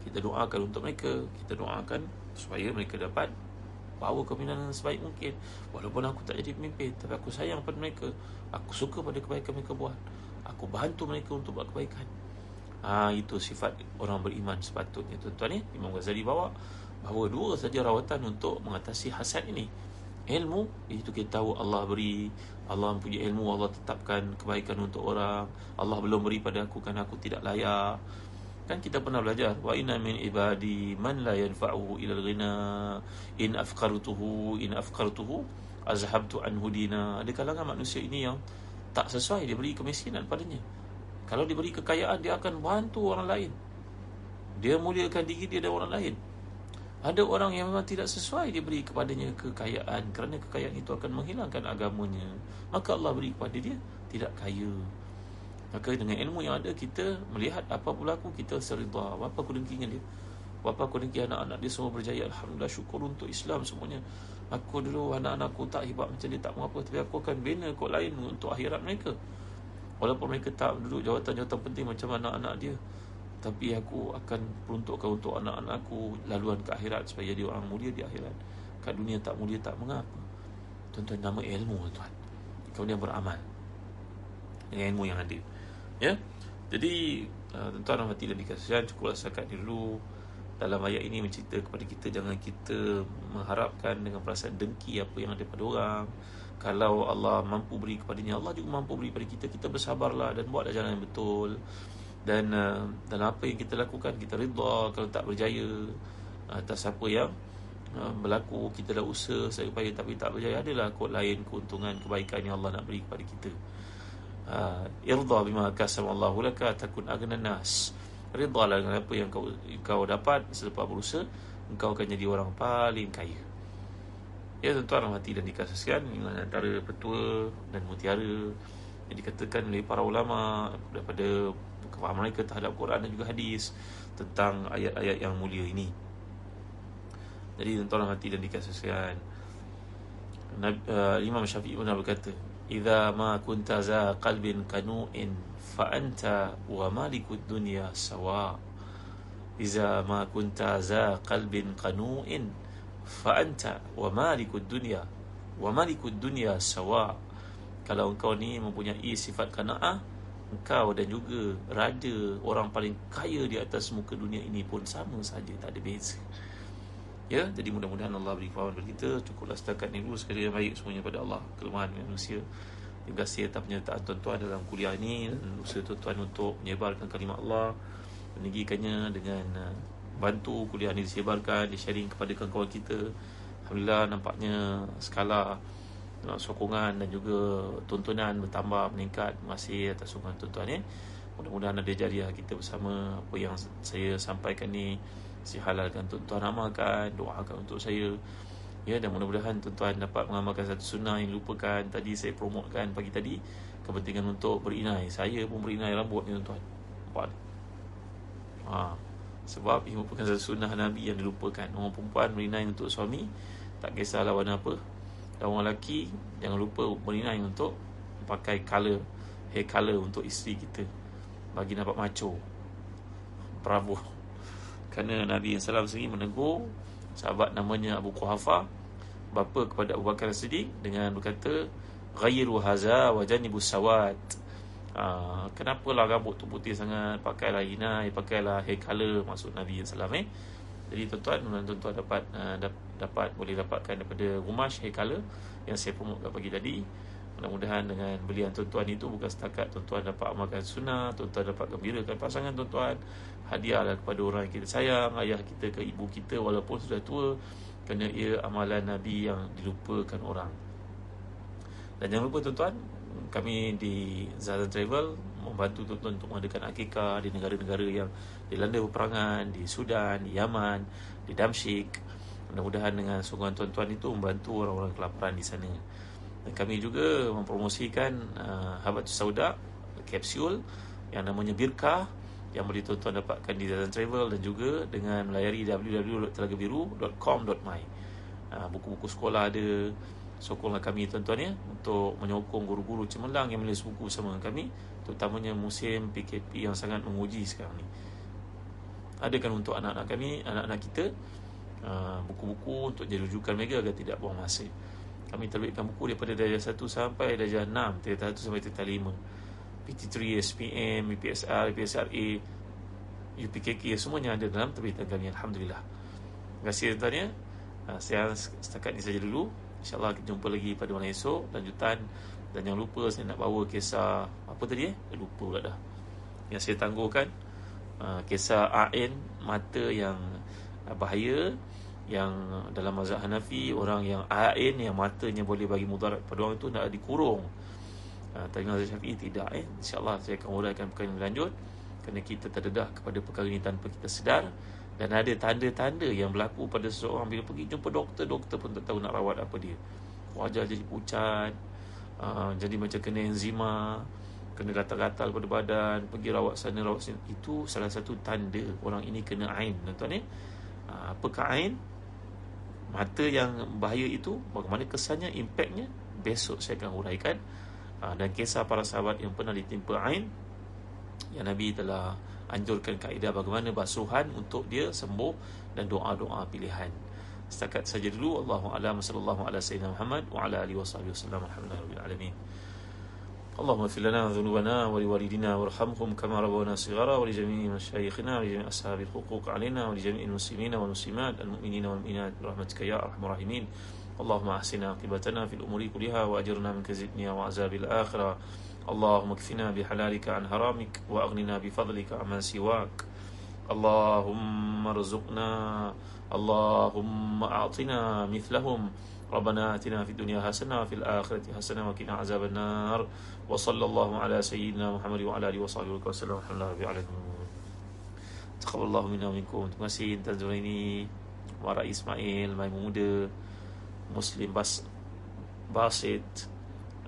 Kita doakan untuk mereka. Kita doakan supaya mereka dapat bawa kepimpinan sebaik mungkin. Walaupun aku tak jadi pemimpin tapi aku sayang pada mereka. Aku suka pada kebaikan mereka buat. Aku bantu mereka untuk buat kebaikan. Ha, itu sifat orang beriman sepatutnya. Tuan-tuan ni Imam Ghazali bawa bahawa dua saja rawatan untuk mengatasi hasad ini ilmu itu kita tahu Allah beri Allah punya ilmu Allah tetapkan kebaikan untuk orang Allah belum beri pada aku kerana aku tidak layak Kan kita pernah belajar wa inna min ibadi man la yanfa'uhu ila al-ghina in afqartuhu in afqartuhu azhabtu anhu dina. Ada kalangan manusia ini yang tak sesuai dia beri kemiskinan padanya. Kalau diberi kekayaan dia akan bantu orang lain. Dia muliakan diri dia dan orang lain. Ada orang yang memang tidak sesuai diberi kepadanya kekayaan kerana kekayaan itu akan menghilangkan agamanya. Maka Allah beri kepada dia tidak kaya. Maka dengan ilmu yang ada kita melihat apa berlaku kita serida. Apa aku dengki dengan dia? Bapa aku dengki anak-anak dia semua berjaya. Alhamdulillah syukur untuk Islam semuanya. Aku dulu anak-anak aku tak hebat macam dia tak mengapa tapi aku akan bina kod lain untuk akhirat mereka. Walaupun mereka tak duduk jawatan-jawatan penting macam anak-anak dia. Tapi aku akan peruntukkan untuk anak-anak aku laluan ke akhirat supaya dia orang mulia di akhirat. Kat dunia tak mulia tak mengapa. Tuan-tuan nama ilmu tuan. Kemudian beramal dengan ilmu yang ada. Ya. Jadi uh, tuan-tuan hati dan dikasihan cukuplah setakat dulu dalam ayat ini mencerita kepada kita jangan kita mengharapkan dengan perasaan dengki apa yang ada pada orang. Kalau Allah mampu beri kepadanya, Allah juga mampu beri kepada kita. Kita bersabarlah dan buatlah jalan yang betul. Dan uh, dalam apa yang kita lakukan kita redha kalau tak berjaya atas apa yang uh, berlaku kita dah usaha saya upaya tapi tak berjaya adalah kod lain keuntungan kebaikan yang Allah nak beri kepada kita. Uh, irda bima kasam Allahu laka takun agnan nas. Ridhalah dengan apa yang kau kau dapat selepas berusaha engkau akan jadi orang paling kaya. Ya tuan-tuan hati dan dikasihkan antara petua dan mutiara Yang dikatakan oleh para ulama Daripada kefahaman mereka terhadap Quran dan juga hadis Tentang ayat-ayat yang mulia ini. Jadi tuan-tuan hati dan dikasihkan uh, Imam Syafi'i pun berkata Iza ma kunta za qalbin kanu'in Fa'anta wa malikud dunia sawa' Iza ma kunta za qalbin kanu'in fa anta wa malikud dunya wa malikud dunya sawa. Kalau engkau ni mempunyai sifat qanaah engkau dan juga raja orang paling kaya di atas muka dunia ini pun sama saja tak ada beza. Ya jadi mudah-mudahan Allah beri kekuatan kepada kita. Cukuplah setakat ni dulu. Sekali yang baik semuanya pada Allah. Kelemahan manusia. Terima kasih atas penyertaan tuan-tuan dalam kuliah ini. Dan usaha tuan-tuan untuk menyebarkan kalimat Allah meninggikannya dengan bantu kuliah ni disebarkan, di sharing kepada kawan-kawan kita. Alhamdulillah nampaknya skala uh, sokongan dan juga tontonan bertambah meningkat. Kasih atas sokongan tuan-tuan ya. Mudah-mudahan ada jariah kita bersama apa yang saya sampaikan ni si halalkan tuan-tuan amalkan, doakan untuk saya. Ya dan mudah-mudahan tuan-tuan dapat mengamalkan satu sunnah yang lupakan tadi saya promotkan pagi tadi kepentingan untuk berinai. Saya pun berinai rambut ni tuan-tuan. Nampak? Ha, sebab ia merupakan satu sunnah Nabi yang dilupakan Orang perempuan berinai untuk suami Tak kisahlah warna apa Dan orang lelaki Jangan lupa berinai untuk Pakai color Hair color untuk isteri kita. Bagi nampak macho. Bravo. *laughs* Kerana Nabi salam sendiri menegur Sahabat namanya Abu Quhafa Bapa kepada Abu Bakar Siddiq Dengan berkata Ghairu haza wajanibu sawat. Ah, kenapa lah rambut tu putih sangat? Pakailah inai pakailah hair color maksud Nabi sallam eh jadi tuan-tuan tuan-tuan dapat uh, dapat boleh dapatkan daripada rumah hair color yang saya promotkan pagi tadi. Mudah-mudahan dengan belian tuan-tuan itu bukan setakat tuan-tuan dapat amalkan sunnah tuan-tuan dapat gembirakan pasangan tuan-tuan hadiahlah kepada orang yang kita sayang ayah kita ke ibu kita walaupun sudah tua kerana ia amalan Nabi yang dilupakan orang. Dan jangan lupa tuan-tuan kami di Zazan Travel membantu tuan-tuan untuk mengadakan akikah di negara-negara yang dilanda peperangan di Sudan, di Yaman, di Damsyik. Mudah-mudahan dengan sokongan tuan-tuan itu membantu orang-orang kelaparan di sana. Dan kami juga mempromosikan uh, Habatus Sauda kapsul yang namanya Birka yang boleh tuan-tuan dapatkan di Zazan Travel dan juga dengan melayari www.telagabiru.com.my. Uh, buku-buku sekolah ada, sokonglah kami tuan-tuan ya untuk menyokong guru-guru cemerlang yang menulis buku bersama dengan kami terutamanya musim PKP yang sangat menguji sekarang ni. Adakan untuk anak-anak kami anak-anak kita uh, buku-buku untuk jadi rujukan mereka agar tidak buang masa. Kami terbitkan buku daripada darjah 1 sampai darjah 6 darjah 1 sampai darjah 5 PT3, SPM, UPSR, UPSRA UPKK semuanya ada dalam terbitan kami Alhamdulillah. Terima kasih tuan-tuan ya. Uh, saya setakat ini saja dulu InsyaAllah kita jumpa lagi pada malam esok. Lanjutan. Dan jangan lupa saya nak bawa kisah Apa tadi eh? Lupa pula dah. Yang saya tangguhkan uh, Kisah A'in Mata yang uh, bahaya Yang dalam mazhab Hanafi Orang yang A'in Yang matanya boleh bagi mudarat pada orang itu Nak dikurung. Uh, Tadi mazhab Syafi'i tidak eh? InsyaAllah saya akan uraikan perkara yang lanjut. Kerana kita terdedah kepada perkara ini Tanpa kita sedar dan ada tanda-tanda yang berlaku pada seseorang bila pergi jumpa doktor, doktor pun tak tahu nak rawat apa dia. Wajah jadi pucat, uh, jadi macam kena enzima, kena gatal-gatal pada badan, pergi rawat sana, rawat sini. Itu salah satu tanda orang ini kena ain. Tuan-tuan ni, uh, apakah ain? Mata yang bahaya itu, bagaimana kesannya, impactnya? Besok saya akan huraikan. Uh, dan kisah para sahabat yang pernah ditimpa ain, yang Nabi telah anjurkan kaedah bagaimana basuhan untuk dia sembuh dan doa-doa pilihan. Setakat saja dulu Allahu a'lam sallallahu ala sayyidina Muhammad wa ala alihi washabihi wasallam alhamdulillahi alamin. اللهم اغفر لنا ذنوبنا ولوالدينا وارحمهم كما ربونا صغارا ولجميع مشايخنا ولجميع اصحاب الحقوق علينا ولجميع المسلمين والمسلمات المؤمنين والمؤمنات برحمتك يا ارحم الراحمين اللهم احسن عاقبتنا في الامور كلها واجرنا من كذب الدنيا وعذاب الاخره اللهم اكفنا بحلالك عن حرامك وأغننا بفضلك عمن سواك. اللهم ارزقنا اللهم أعطنا مثلهم. ربنا آتنا في الدنيا حسنة وفي الآخرة حسنة وقنا عذاب النار. وصلى الله على سيدنا محمد وعلى آله وصحبه وسلم. الحمد لله رب العالمين. تقبل الله منا ومنكم. Terima kasih Tuan Zuraini Wara Ismail Mai Muda. Muslim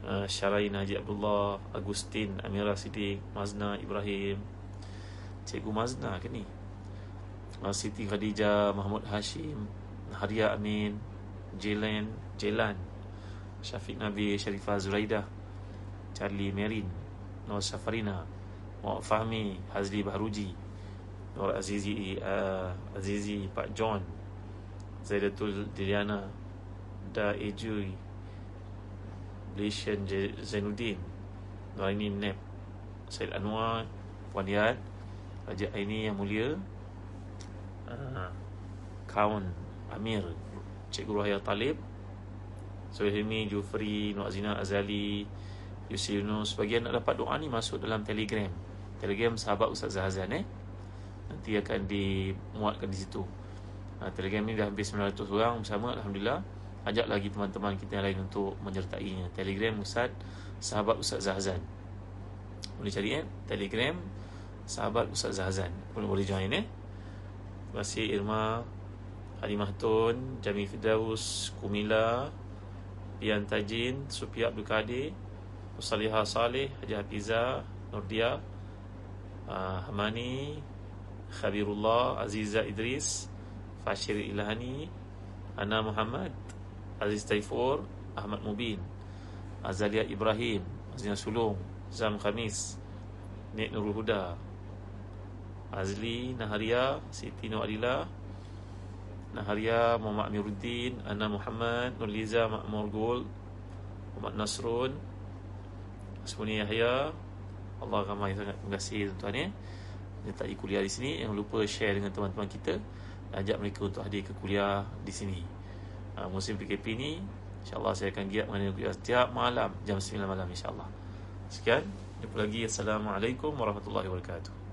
uh, Syarain Haji Abdullah Agustin Amira Siddiq Mazna Ibrahim Cikgu Mazna ke ni? Uh, Siti Khadijah Mahmud Hashim Haria Amin Jelan Jelan Syafiq Nabi Sharifah Zuraidah Charlie Merin Nur Safarina Muhammad Fahmi Hazli Bahruji Nur Azizi uh, Azizi Pak John Zaidatul Diliana Da Ejui Malaysian Zainuddin Noraini Nep Syed Anwar Puan Yad Raja Aini Yang Mulia uh, Kaun Amir Cikgu Ruhaya Talib Sohil Hilmi Jufri Nur Azina Azali Yusri Yunus Sebagian nak dapat doa ni Masuk dalam telegram. Telegram sahabat Ustaz Zahazan eh? Nanti akan dimuatkan di situ. Uh, Telegram ni dah hampir 900 orang bersama Alhamdulillah Ajak lagi teman-teman kita yang lain untuk menyertainya. Telegram Ustaz Sahabat Ustaz Zahazan Boleh cari eh? Telegram Sahabat Ustaz Zahazan Boleh, boleh join eh? Terima kasih Irma Halimah Tun Jami Fidaus Kumila Pian Tajin Supi Abdul Kadir Usalihah Saleh Haji Hafizah Nordia uh, Hamani Khabirullah Aziza Idris Fashir Ilhani Ana Muhammad Aziz Taifur Ahmad Mubin Azalia Ibrahim Azina Sulung Zam Khamis Nek Nurul Huda Azli Naharia Siti Nur Adila Naharia Muhammad Amiruddin Ana Muhammad Nurliza Makmur Gul Muhammad Nasrun Asmuni Yahya. Allah ramai sangat Terima kasih tuan-tuan ya. Menyertai kuliah di sini. Yang lupa share dengan teman-teman kita Ajak mereka untuk hadir ke kuliah di sini uh, musim PKP ni insyaAllah saya akan giat mengenai kuliah setiap malam jam 9 malam insyaAllah. Sekian jumpa lagi. Assalamualaikum warahmatullahi wabarakatuh